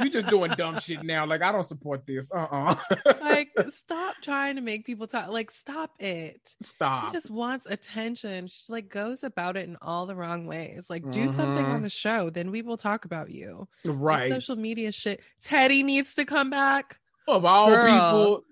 you just doing dumb shit now. Like I don't support this. Uh uh like, stop trying to make people talk. Like, stop it. Stop. She just wants attention. She like goes about it in all the wrong ways. Like, do something Mhm. on the show, then we will talk about you. Right. Social media shit. Teddi needs to come back. of all Girl, people,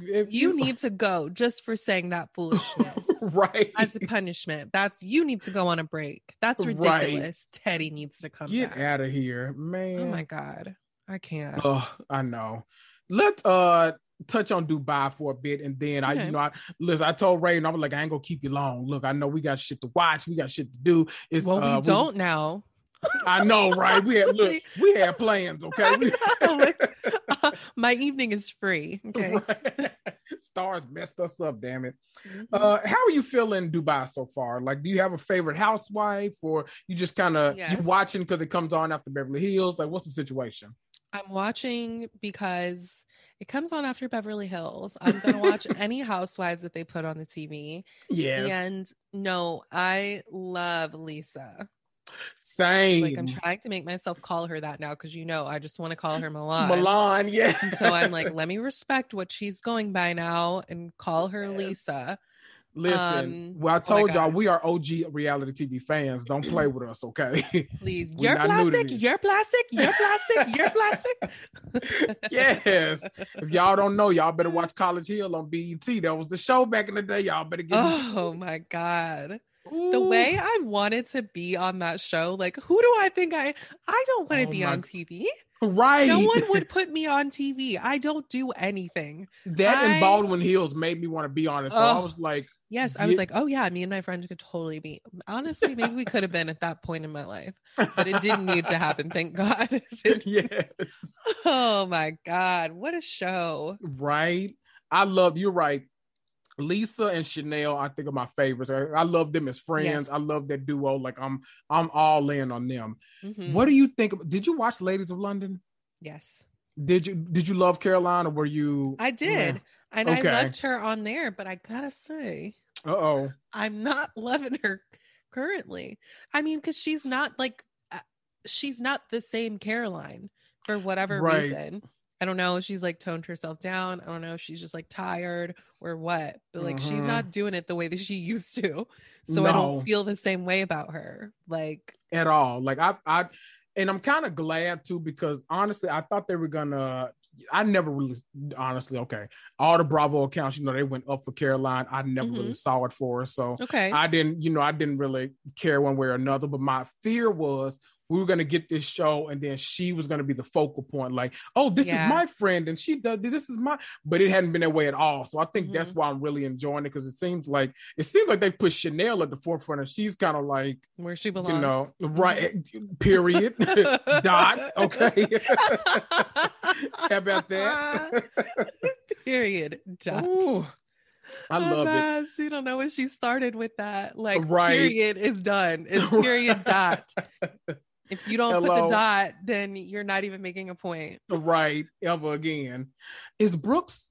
if You need to go just for saying that foolishness. right. As a punishment. That's you need to go on a break. That's Right. ridiculous. Teddi needs to come Get out of here, man. Oh my god. I can't. Oh, I know. Let's uh touch on Dubai for a bit, and then I, you know, I listen. I told Ray, and I was like, I ain't gonna keep you long. Look, I know we got shit to watch, we got shit to do. It's well, uh, we don't now. I know, right? We had look, we had plans, okay? I know, like, uh, my evening is free. Okay. Right. Starz messed us up, damn it. Mhm. Uh, how are you feeling Dubai so far? Like, do you have a favorite housewife, or you just kind of you Yes. watching because it comes on after Beverly Hills? Like, what's the situation? I'm watching because it comes on after Beverly Hills. I'm gonna watch any housewives that they put on the TV. Yeah. And no, I love Lisa. Same. Like I'm trying to make myself call her that now because you know I just want to call her Milan. Milan, yeah. And so I'm like, let me respect what she's going by now and call her Yes. Lisa. Listen, Um, well, I oh told y'all we are OG reality TV fans. Don't play with us, okay? Please, you're not new to plastic, you're plastic, you're plastic, you're plastic. yes. If y'all don't know, y'all better watch College Hill on BET. That was the show back in the day. Y'all better get Oh my god. The way I wanted to be on that show, like who do I think I I don't want to Oh be on TV. Right. No one would put me on TV. I don't do anything. That I- and Baldwin Hills made me want to be on it. Though. I was like, Yes, I was like, oh yeah, me and my friend could totally be. Honestly, maybe we could have been at that point in my life, but it didn't need to happen. Thank God. Yes. Oh my God, what a show! Right. I love you're right. Lisa and Chanel, I think are my favorites. I, I love them as friends. Yes. I love that duo. Like I'm I'm all in on them. Mhm. What do you think? Did you watch Ladies of London? Yes, Did you did you love Caroline or were you I did, and Okay. I loved her on there. But I gotta say, Uh oh. I'm not loving her currently. I mean, because she's not like uh, she's not the same Caroline for whatever Right. reason. I don't know if she's like toned herself down. I don't know if she's just like tired or what, but like she's Mhm. not doing it the way that she used to. So I don't feel the same way about her. Like, at all. Like I, I, and I'm kind of glad too because honestly, I thought they were gonna. I never really, honestly, okay. All the Bravo accounts, you know, they went up for Caroline. I never Mhm. really saw it for her, so okay. I didn't, you know, I didn't really care one way or another. But my fear was we were gonna get this show, and then she was gonna be the focal point. Like, oh, this Yeah. is my friend, and she does this is my. But it hadn't been that way at all. So I think Mm-hmm. that's why I'm really enjoying it because it seems like it seems like they put Chanel at the forefront, and she's kind of like Where she belongs. you know, right? Period. Dot. Okay. How about that? Period. Dot. Ooh, I Oh, love it. She don't know when she started with that. Like, Right. period is done. It's period dot. If you don't put the dot, then you're not even making a point. Right. Ever again. Is Brooks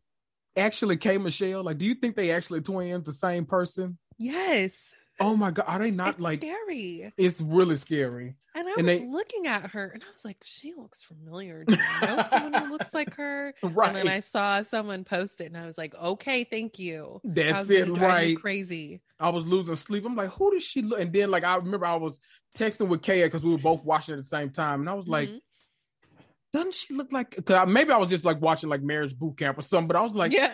actually K Michelle? Like, do you think they actually twins, the same person? Yes. Oh my god, are they not it's like? scary. It's really scary. And I and was they- looking at her and I was like, she looks familiar. Do you know someone who looks like her? Right. And then I saw someone post it and I was like, okay, thank you. That's it, gonna drive me right? Crazy. I was losing sleep. I'm like, who does she look? And then like I remember I was texting with Kaya because we were both watching at the same time, and I was like, Mhm. Doesn't she look like? Cause I- maybe I was just like watching like Marriage Boot Camp or something, but I was like, yeah.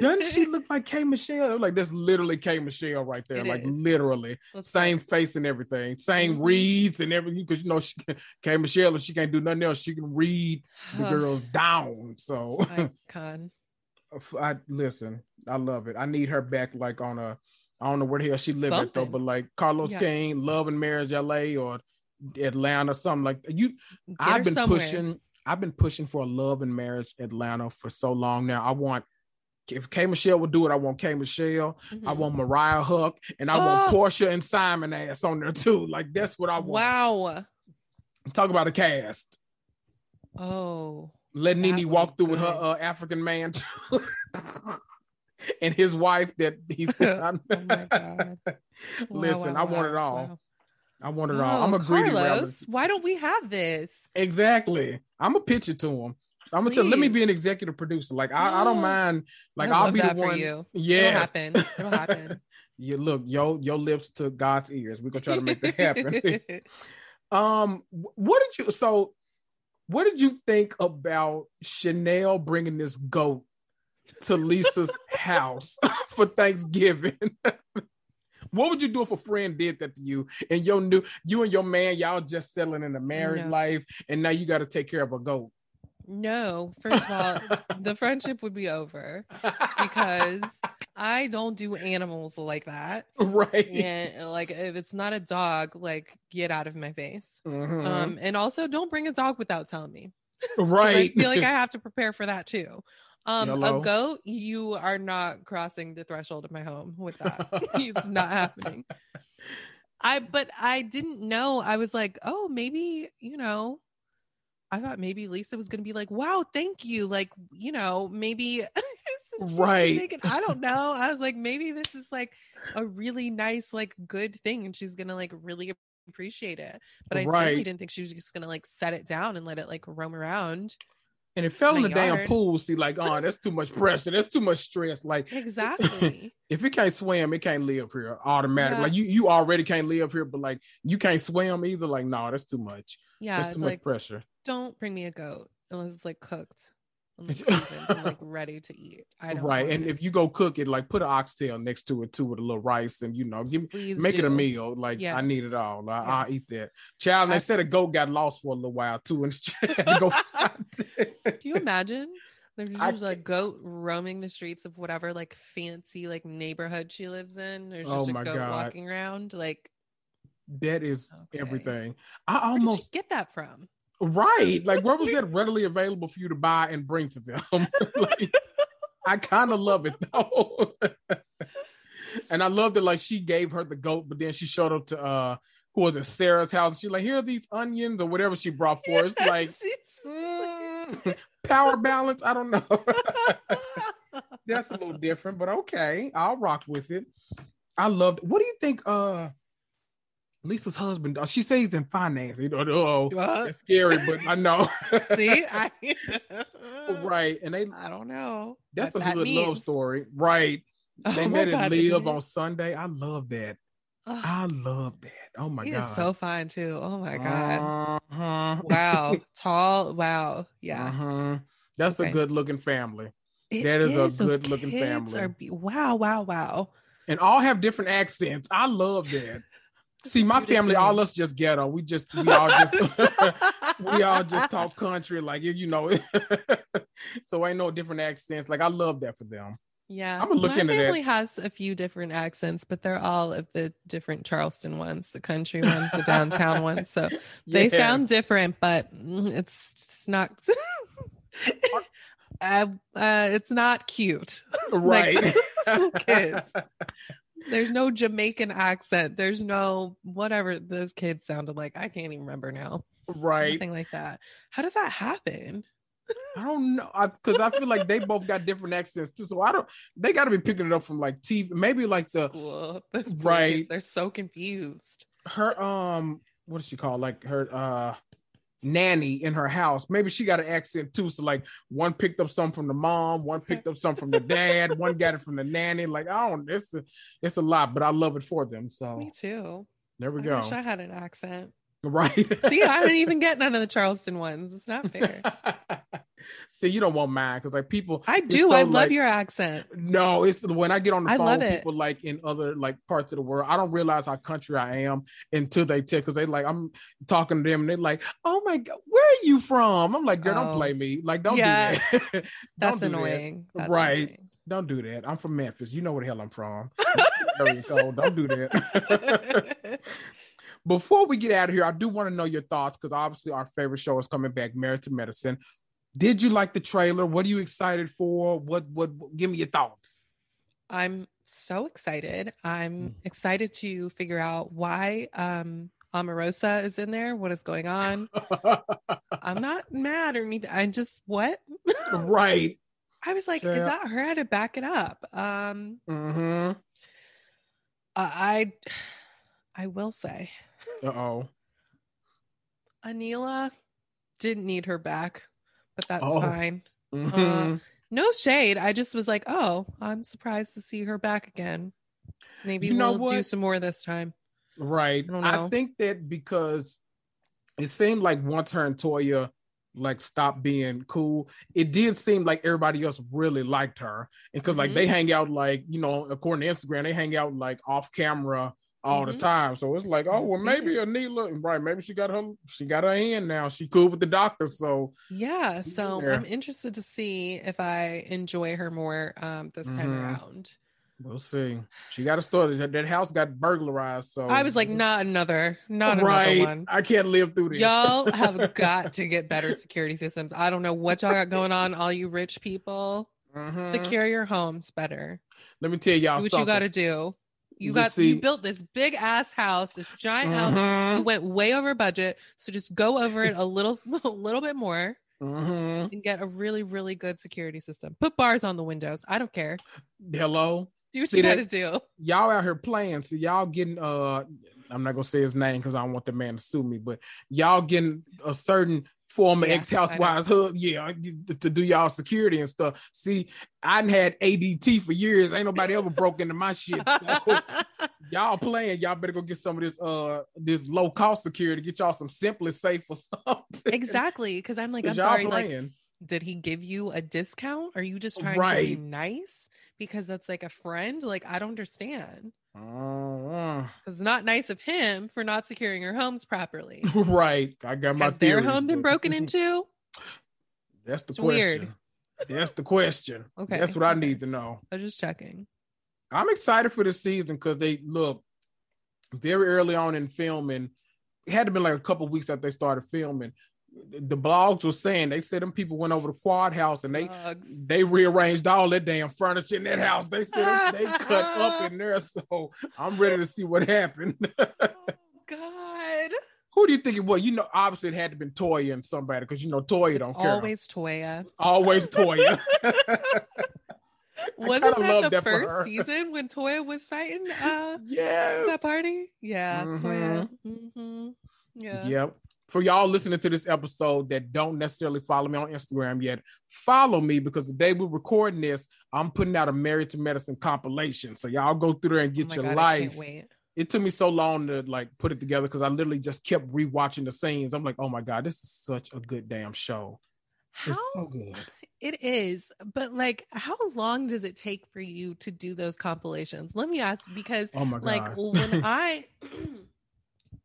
doesn't she look like K Michelle? Like that's literally K Michelle right there, It like is. literally Let's same go. face and everything, same Mhm. reads and everything. Because you know she K Michelle, if she can't do nothing else, she can read the girls down. So Icon. I listen, I love it. I need her back, like on a, I don't know where the hell she live at though, but like Carlos Yeah. Kane, Love and Marriage LA or Atlanta, something like you. Get I've been somewhere. pushing. I've been pushing for a Love and Marriage Atlanta for so long now. I want. If K Michelle would do it, I want K Michelle. I Mhm. want Mariah Huq, and I want Oh. Porsha and Simon ass on there too. Like that's what I want. Wow. Talk about a cast. Oh. Let Nene walk through with her uh, African man and his wife that he said. Oh my God. Wow, Listen, wow, I want it wow, all. I want it all. I'm Oh, a greedy Carlos. Why don't we have this? Exactly. I'm gonna pitch it to him. I'm gonna tell. Let me be an executive producer. Like I, I don't mind. Like I'll be the one. you. Yes. It'll happen. It'll happen. you look, yo, your lips to God's ears. We're gonna try to make that happen. um, what did you? So, what did you think about Chanel bringing this goat to Lisa's house for Thanksgiving? What would you do if a friend did that to you and your new you and your man y'all just settling in a married No. life and now you got to take care of a goat? no, first of all, the friendship would be over because I don't do animals like that. right. And like if it's not a dog, like get out of my face. Mhm. Um, and also don't bring a dog without telling me. right. I feel like I have to prepare for that too. Um, a goat, you are not crossing the threshold of my home with that. it's not happening. I but I didn't know. I was like, oh, maybe, you know, I thought maybe Lisa was gonna be like, wow, thank you. Like, you know, maybe Right. Jamaican, I don't know. I was like, maybe this is like a really nice, like good thing, and she's gonna like really appreciate it. But I certainly didn't think she was just gonna like set it down and let it like roam around. And it fell in the damn pool. See, like, oh, that's too much pressure. That's too much stress. Like, Exactly. if it can't swim, it can't live here automatically. Yeah. Like you, you already can't live here, but like you can't swim either. Like, no, that's too much. yeah. that's too much like, pressure. don't bring me a goat unless it's like cooked. I'm like ready to eat. I don't right. And it. if you go cook it, like put an oxtail next to it too with a little rice and you know, give Please make do. it a meal. Like yes. I need it all. I, yes. I'll eat that. Child, they said a goat got lost for a little while too, and go Can you imagine? There's just a goat roaming the streets of whatever like fancy like neighborhood she lives in. There's oh just oh a goat God. walking around. Like that is okay. everything. I almost get that from. Right. Like where was that readily available for you to buy and bring to them? like, I kind of love it though. and I love that like she gave her the goat, but then she showed up to uh who was it, Sarah's house. She's like, here are these onions or whatever she brought for us. Like mm, power balance. I don't know. That's a little different, but okay. I'll rock with it. I loved what do you think uh Lisa's husband, uh, she says in finance. You know, oh, it's scary, but I know. See, I right, and they. I don't know. That's a that good means. love story, right? They oh met at Live on Sunday. I love that. I love that. Oh my he god, is so fine too. Oh my god, uh-huh. wow, tall, wow, yeah. Uh-huh. That's okay. a good looking family. It that is, is a good looking family. Be- wow, wow, wow. And all have different accents. I love that. See, my family, all us just ghetto. We just we all just we all just talk country, like you know. so I know different accents. Like I love that for them. Yeah, I'm gonna look my into family that. has a few different accents, but they're all of the different Charleston ones, the country ones, the downtown ones. So they yes. sound different, but it's not. uh, uh, it's not cute, right? like, kids. There's no Jamaican accent. There's no whatever those kids sounded like. I can't even remember now. Right. Nothing like that. How does that happen? I don't know because I, I, feel like they both got different accents too. So I don't. They got to be picking it up from like TV, maybe like the School. right. They're so confused. Her um, what does she call like her uh nanny in her house. Maybe she got an accent too. So like one picked up some from the mom, one picked up some from the dad, one got it from the nanny. Like I don't. It's a it's a lot, but I love it for them. So me too. There we I go. Wish I had an accent. Right. See, I didn't even get none of the Charleston ones. It's not fair. See, you don't want mine because like people. I do. So, I love like, your accent. No, it's when I get on the phone, people like in other like parts of the world. I don't realize how country I am until they tell because they like I'm talking to them and they're like, "Oh my god, where are you from?" I'm like, "Girl, oh. don't play me. Like, don't yeah. do that. don't That's do annoying. That. That's right." Annoying. Don't do that. I'm from Memphis. You know where the hell I'm from. don't do that. Before we get out of here, I do want to know your thoughts because obviously our favorite show is coming back, Married to Medicine. Did you like the trailer? What are you excited for? What what, what give me your thoughts? I'm so excited. I'm mm. excited to figure out why um Omarosa is in there. What is going on? I'm not mad or anything. I just what? right. I was like, yeah. is that her? I had to back it up. Um mm-hmm. I I will say uh oh. Anila didn't need her back, but that's oh. fine. Mm-hmm. Uh, no shade. I just was like, oh, I'm surprised to see her back again. Maybe you we'll do some more this time. Right. I, I, think that because it seemed like once her and Toya like stopped being cool, it did seem like everybody else really liked her. And because mm-hmm. like they mm-hmm. hang out like, you know, according to Instagram, they hang out like off camera all mm-hmm. the time. So it's like, oh well, maybe Anila, right? Maybe she got her, she got her in now. She cool with the doctor, so yeah. So I'm interested to see if I enjoy her more um, this time mm-hmm. around. We'll see. She got a story. That, house got burglarized. So I was like, not another, not right. another one. I can't live through this. Y'all have got to get better security systems. I don't know what y'all got going on, all you rich people. Mm-hmm. Secure your homes better. Let me tell y'all do what something. you got to do. You got see. you built this big ass house, this giant house. Mm-hmm. You went way over budget, so just go over it a little, a little bit more, mm-hmm. and get a really, really good security system. Put bars on the windows. I don't care. Hello. Do what see you got to do. Y'all out here playing, so y'all getting uh, I'm not gonna say his name because I don't want the man to sue me, but y'all getting a certain former yeah, ex housewives hood, yeah, to do y'all security and stuff. See, I had ADT for years. Ain't nobody ever broke into my shit. So y'all playing, y'all better go get some of this uh this low cost security. Get y'all some SimpliSafe or something. Exactly, because I'm like, I'm sorry, playing. like did he give you a discount? Are you just trying right. to be nice because that's like a friend? Like I don't understand. Uh, it's not nice of him for not securing your homes properly. right. I got my Has their home been broken into? That's the it's question. Weird. That's the question. okay. That's what I need to know. I'm just checking. I'm excited for the season because they look very early on in filming. It had to be like a couple weeks after they started filming. The blogs were saying they said them people went over to Quad House and they Bugs. they rearranged all that damn furniture in that house. They said they cut up in there. So I'm ready to see what happened. oh, God. Who do you think it was? You know, obviously it had to been Toya and somebody because you know Toya it's don't care. Always Toya. always Toya. Wasn't that the that first season when Toya was fighting? Uh, yes. That party? Yeah, mm-hmm. Toya. Mm-hmm. Yeah. Yep. For y'all listening to this episode that don't necessarily follow me on Instagram yet, follow me because the day we're recording this, I'm putting out a Married to Medicine compilation. So y'all go through there and oh get oh your God, life it took me so long to like put it together because I literally just kept rewatching the scenes. I'm like, oh my god, this is such a good damn show. How, it's so good. It is, but like, how long does it take for you to do those compilations? Let me ask because, oh my god, like when I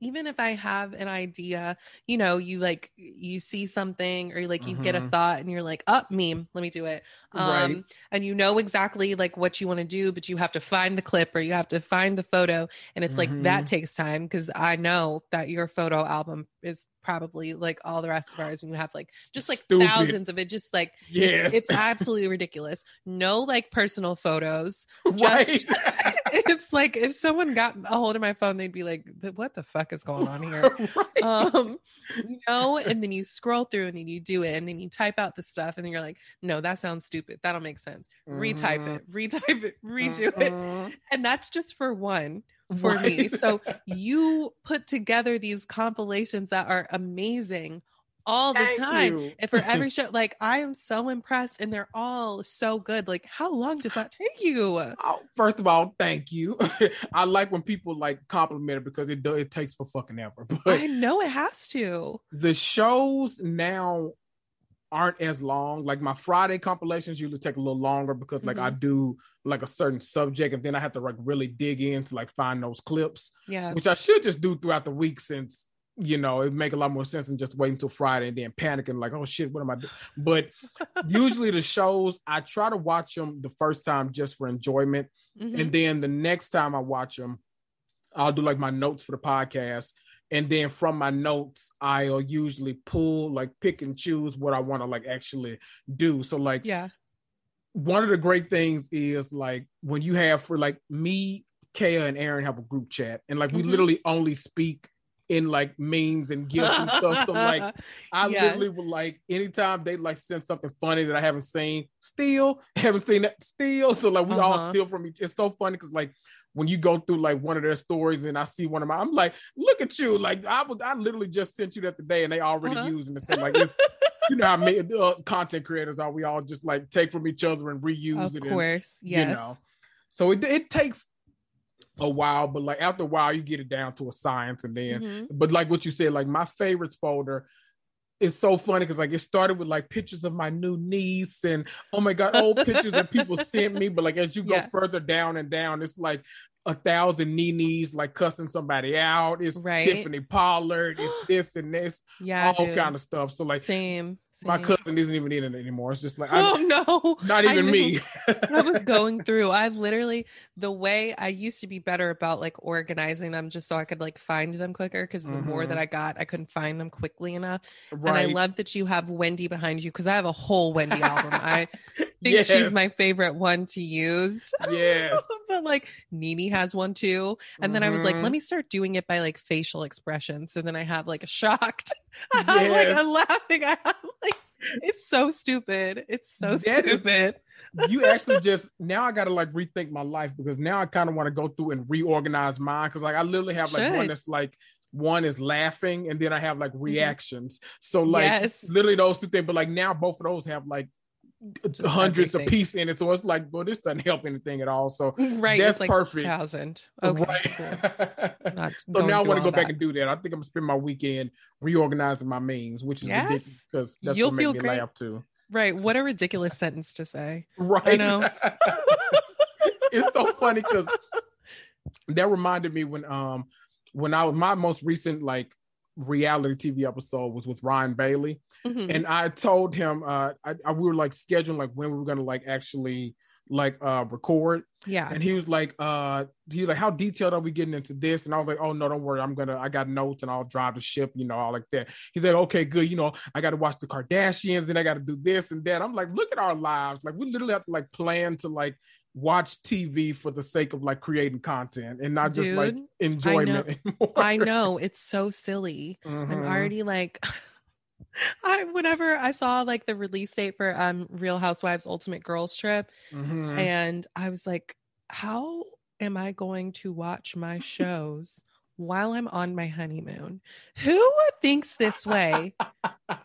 even if I have an idea, you know, you like you see something or like you mm-hmm. get a mm-hmm. thought and you're like, up oh, meme, let me do it. Um, right. and you know exactly like what you want to do, but you have to find the clip or you have to find the photo. And it's mm-hmm. like that mm-hmm. takes time because I know that your photo album is probably like all the rest of ours and you have like just like Stupid. thousands of it just like yes. it's, it's absolutely ridiculous no like personal photos just right. it's like if someone got a hold of my phone they'd be like what the fuck is going on here right. um you know and then you scroll through and then you do it and then you type out the stuff and then you're like no that sounds stupid that'll make sense mm-hmm. retype it retype it redo mm-hmm. it and that's just for one for right. me. So you put together these compilations that are amazing all the Thank time. You. And for every show, like I am so impressed and they're all so good. Like, how long does that take you? Oh, first of all, thank you. I like when people like compliment it because it do, it takes for fucking ever. But I know it has to. The shows now aren't as long. Like my Friday compilations usually take a little longer because like mm-hmm. I do like a certain subject and then I have to like really dig in to like find those clips. Yeah. Which I should just do throughout the week since you know it make a lot more sense than just waiting until Friday and then panicking like oh shit what am I doing? But usually the shows I try to watch them the first time just for enjoyment mm-hmm. and then the next time I watch them I'll do like my notes for the podcast and then from my notes i'll usually pull like pick and choose what i want to like actually do so like yeah one of the great things is like when you have for like me Kaya and Aaron have a group chat and like we mm-hmm. literally only speak in like memes and gifs and stuff. So like I yes. literally would like anytime they like send something funny that I haven't seen, still haven't seen that still. So like we uh-huh. all steal from each. It's so funny because like when you go through like one of their stories and I see one of my, I'm like, look at you. Like I was, I literally just sent you that today and they already uh-huh. using the same. Like it's, you know how many uh, content creators are. We all just like take from each other and reuse of it. Of course, and, yes. You know, so it it takes a while, but like after a while, you get it down to a science, and then, mm-hmm. but like what you said, like my favorites folder it's so funny because like it started with like pictures of my new niece and oh my god old pictures that people sent me but like as you go yeah. further down and down it's like a thousand Nenes like cussing somebody out. It's right. Tiffany Pollard. It's this and this. Yeah, all kind of stuff. So like, same. Same. My cousin isn't even in it anymore. It's just like, oh I, no, not know. Not even me. I was going through. I've literally the way I used to be better about like organizing them just so I could like find them quicker. Because the mm-hmm. more that mm-hmm. I got, I couldn't find them quickly enough. Right. And I love that you have Wendy behind you because I have a whole Wendy album. I think yes. she's my favorite one to use. Yes, but like Nene has one too. And mm-hmm. then I was like, let mm-hmm. me start doing it by like facial expressions. So then I have like a shocked. I have yes. like a laughing. I have like it's so stupid. It's so that stupid. Is, you actually just now I gotta like rethink my life because now I kind of want to go through and reorganize mine because like I literally have like Should. one that's like one is laughing and then I have like mm-hmm. reactions. So like yes. literally those two things, but like now both of those have like just hundreds everything. of pieces in it. So it's like, well, this doesn't help anything at all. So right, that's like perfect. Thousand. Okay. Right. Cool. so now I want to go that. back and do that. I think I'm gonna spend my weekend reorganizing my memes, which is yes. ridiculous because that's You'll what make me great. laugh too. Right. What a ridiculous sentence to say. Right. I know. it's so funny because that reminded me when um when I was my most recent like reality TV episode was with Ryan Bailey, mm-hmm. and I told him uh I, I, we were like scheduling like when we were gonna like actually like uh record. Yeah. And he was like, uh he was like, How detailed are we getting into this? And I was like, Oh no, don't worry, I'm gonna I got notes and I'll drive the ship, you know, all like that. He's like, Okay, good, you know, I gotta watch the Kardashians, then I gotta do this and that. I'm like, look at our lives. Like we literally have to like plan to like watch TV for the sake of like creating content and not just like enjoyment I know, I know. It's so silly. Mm-hmm. I'm already like I whenever I saw like the release date for um Real Housewives Ultimate Girls Trip, mm-hmm. and I was like, how am I going to watch my shows while I'm on my honeymoon? Who thinks this way?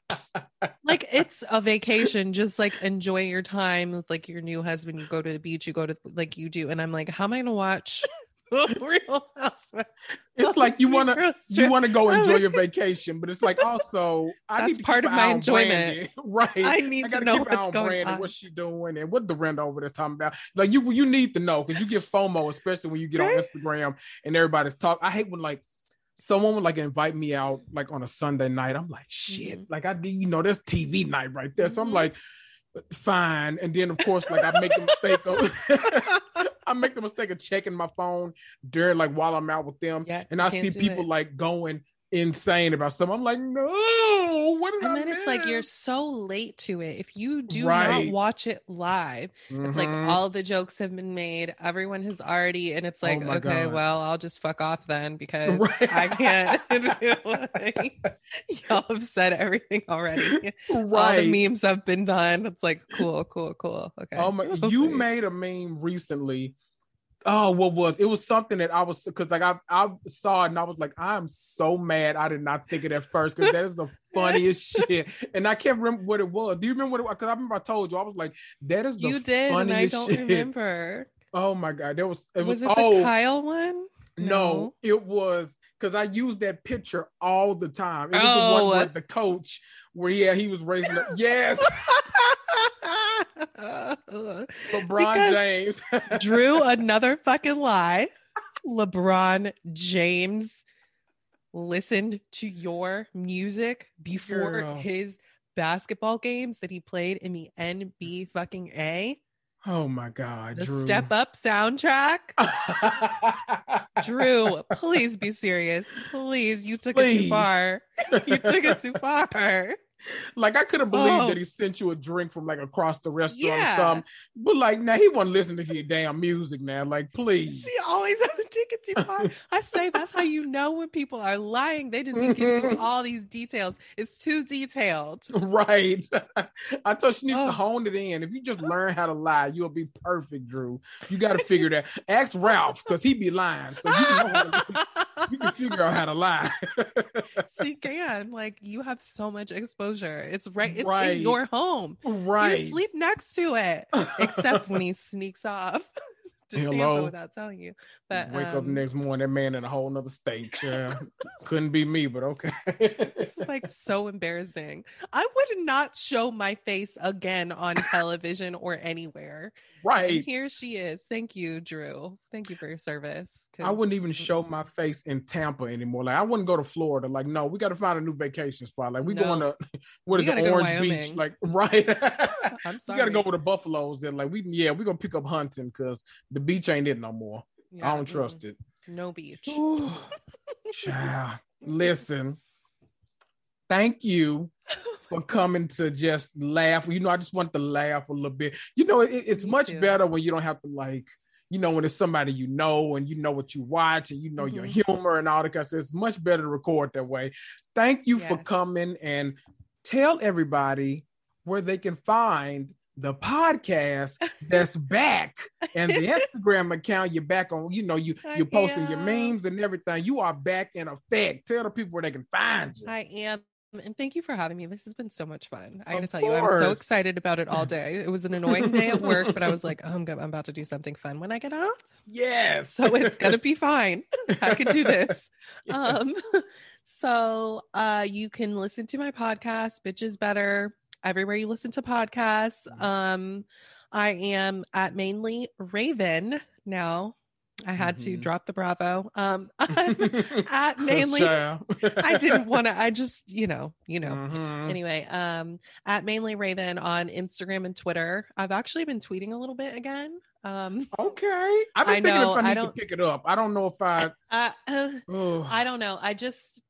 like it's a vacation, just like enjoy your time with like your new husband. You go to the beach, you go to like you do, and I'm like, how am I gonna watch Real Housewives. It's like you want to you want to go enjoy your vacation, but it's like also I That's need part of my enjoyment, right? I need I to know what's going on, what she doing, and what the rent over there talking about. Like you you need to know because you get FOMO, especially when you get on Instagram and everybody's talk. I hate when like someone would like invite me out like on a Sunday night. I'm like, shit, mm-hmm. like I you know, there's TV night right there. So I'm mm-hmm. like, fine. And then of course, like I make the mistake of I make the mistake of checking my phone during like while I'm out with them. Yeah, and I see people it. like going insane about something. I'm like, no, what And then it's like you're so late to it. If you do right. not watch it live, mm-hmm. it's like mm-hmm. all the jokes have been made. Everyone has already, and it's oh like, oh okay, God. well, I'll just fuck off then because right. I can't. Y'all have said everything already. Right. All the memes have been done. It's like cool, cool, cool. Okay. Oh my, you made a meme recently Oh, what was it? Was something that I was because like I I saw it and I was like, I'm so mad. I did not think it at first because that is the funniest shit, and I can't remember what it was. Do you remember what it was? Because I remember I told you I was like, that is the you did, and I don't shit. remember. Oh my god, there was it was, was it oh, the Kyle one? No, no it was because I used that picture all the time. It was oh. the one oh. with the coach where yeah he was raising up. Yes. LeBron James. Drew, another fucking lie. LeBron James listened to your music before Girl. his basketball games that he played in the NB fucking A. Oh my God. The Drew. Step Up soundtrack. Drew, please be serious. Please, you took please. it too far. you took it too far like I could have believed oh. that he sent you a drink from like across the restaurant yeah. or something. But like now he wasn't listening to your damn music now. Like, please. She always has a ticket to far. I say that's how you know when people are lying. They just give you all these details. It's too detailed. Right. I told she needs oh. to hone it in. If you just learn how to lie, you'll be perfect, Drew. You gotta figure that. Ask Ralph, because he be lying. So you know you can figure out how to lie. she can. Like you have so much exposure. It's right. It's right. in your home. Right. You sleep next to it, except when he sneaks off to Hello. Tampa without telling you. But wake um, up next morning, that man in a whole nother state. Yeah. Couldn't be me, but okay. it's like so embarrassing. I would not show my face again on television or anywhere. Right. And here she is. Thank you, Drew. Thank you for your service. I wouldn't even show my face in Tampa anymore. Like I wouldn't go to Florida. Like, no, we got to find a new vacation spot. Like we no. going to what is it, Orange Beach? Like, right. I'm sorry. We gotta go with the buffaloes and like we yeah, we're gonna pick up hunting because the beach ain't it no more. Yeah, I don't trust it. No beach. Child, listen. Thank you for coming to just laugh. You know, I just want to laugh a little bit. You know, it, it's Me much too. better when you don't have to like, you know, when it's somebody you know and you know what you watch and you know mm-hmm. your humor and all that. Because it's much better to record that way. Thank you yes. for coming and tell everybody where they can find the podcast that's back and the Instagram account you're back on, you know, you you're posting your memes and everything. You are back in effect. Tell the people where they can find you. I am. And thank you for having me. This has been so much fun. I got to tell you, I was so excited about it all day. It was an annoying day at work, but I was like, oh, I'm, I'm about to do something fun when I get off. Yes. So it's going to be fine. I can do this. Yes. Um, so uh, you can listen to my podcast, Bitches Better everywhere you listen to podcasts. Mm-hmm. Um, I am at mainly Raven now. I had to Mhm. drop the Bravo. Um, at mainly. I I didn't want to. I just, you know, you know. Mhm. Anyway, um, at mainly Raven on Instagram and Twitter. I've actually been tweeting a little bit again. Um, Okay. I've been I thinking know, if I I need to don't- pick it up. I don't know if I. I, uh. I don't know. I just,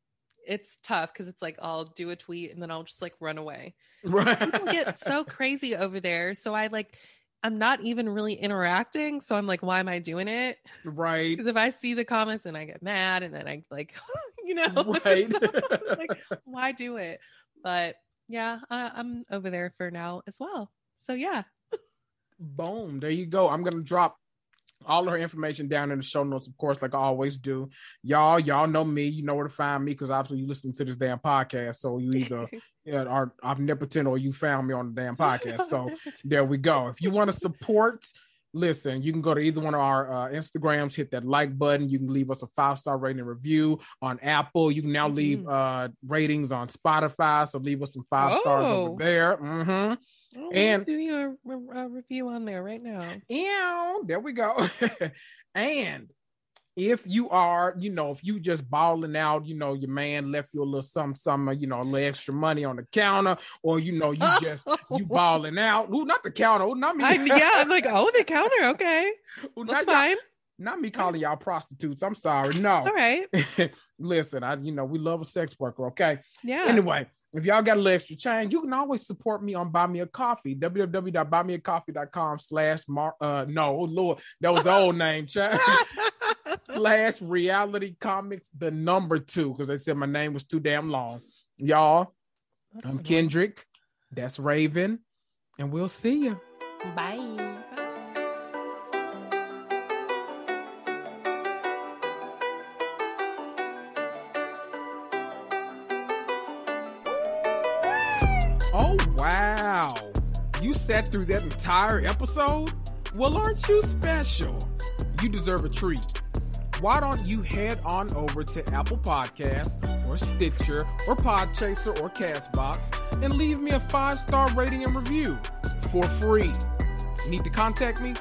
it's tough because it's like I'll do a tweet and then I'll just like run away. Right. People get so crazy over there. So I like, I'm not even really interacting. So I'm like, why am I doing it? right. Because if I see the comments and I get mad and then I like, you know, Right. so like, why do it? But yeah, I, I'm over there for now as well. So yeah, Boom. There you go. I'm gonna drop all her information down in the show notes, of course, like I always do. Y'all, y'all know me. You know where to find me because obviously you listen to this damn podcast. So you either are omnipotent or you found me on the damn podcast. So there we go. If you want to support, listen, you can go to either one of our uh, Instagrams, hit that like button. You can leave us a five star rating and review on Apple. You can now leave uh, ratings on Spotify. So leave us some five stars Oh. over there. Mm-hmm. Oh, And- do your re- uh, review on there right now. Ew, there we go. and if you are, you know, if you just balling out, you know, your man left you a little some some, you know, a little extra money on the counter, or you know, you just you balling out. Ooh, not the counter. Ooh, not me. I, yeah, I'm like, oh, the counter. Okay, Ooh, that's not, fine. not me calling y'all prostitutes. I'm sorry. No. It's all right. Listen, I you know, we love a sex worker, okay? Yeah. Anyway, if y'all got a little extra change, you can always support me on Buy Me a Coffee. www.buymeacoffee.com slash Mark. uh no, Lord, that was the old name, child. Slash reality comics, the number two, because they said my name was too damn long. Y'all, That's I'm. Kendrick. That's Raven, and we'll see you. Bye. Oh wow. You sat through that entire episode? Well, aren't you special? You deserve a treat. Why don't you head on over to Apple Podcasts or Stitcher or Podchaser or Castbox and leave me a five-star rating and review for free. Need to contact me?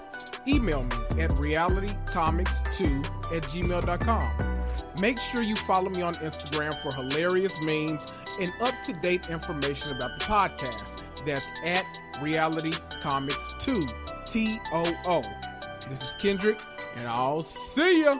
Email me at realitycomics2 at gmail.com. Make sure you follow me on Instagram for hilarious memes and up to date information about the podcast. That's at Reality Comics 2, T O O. This is Kendrick, and I'll see ya.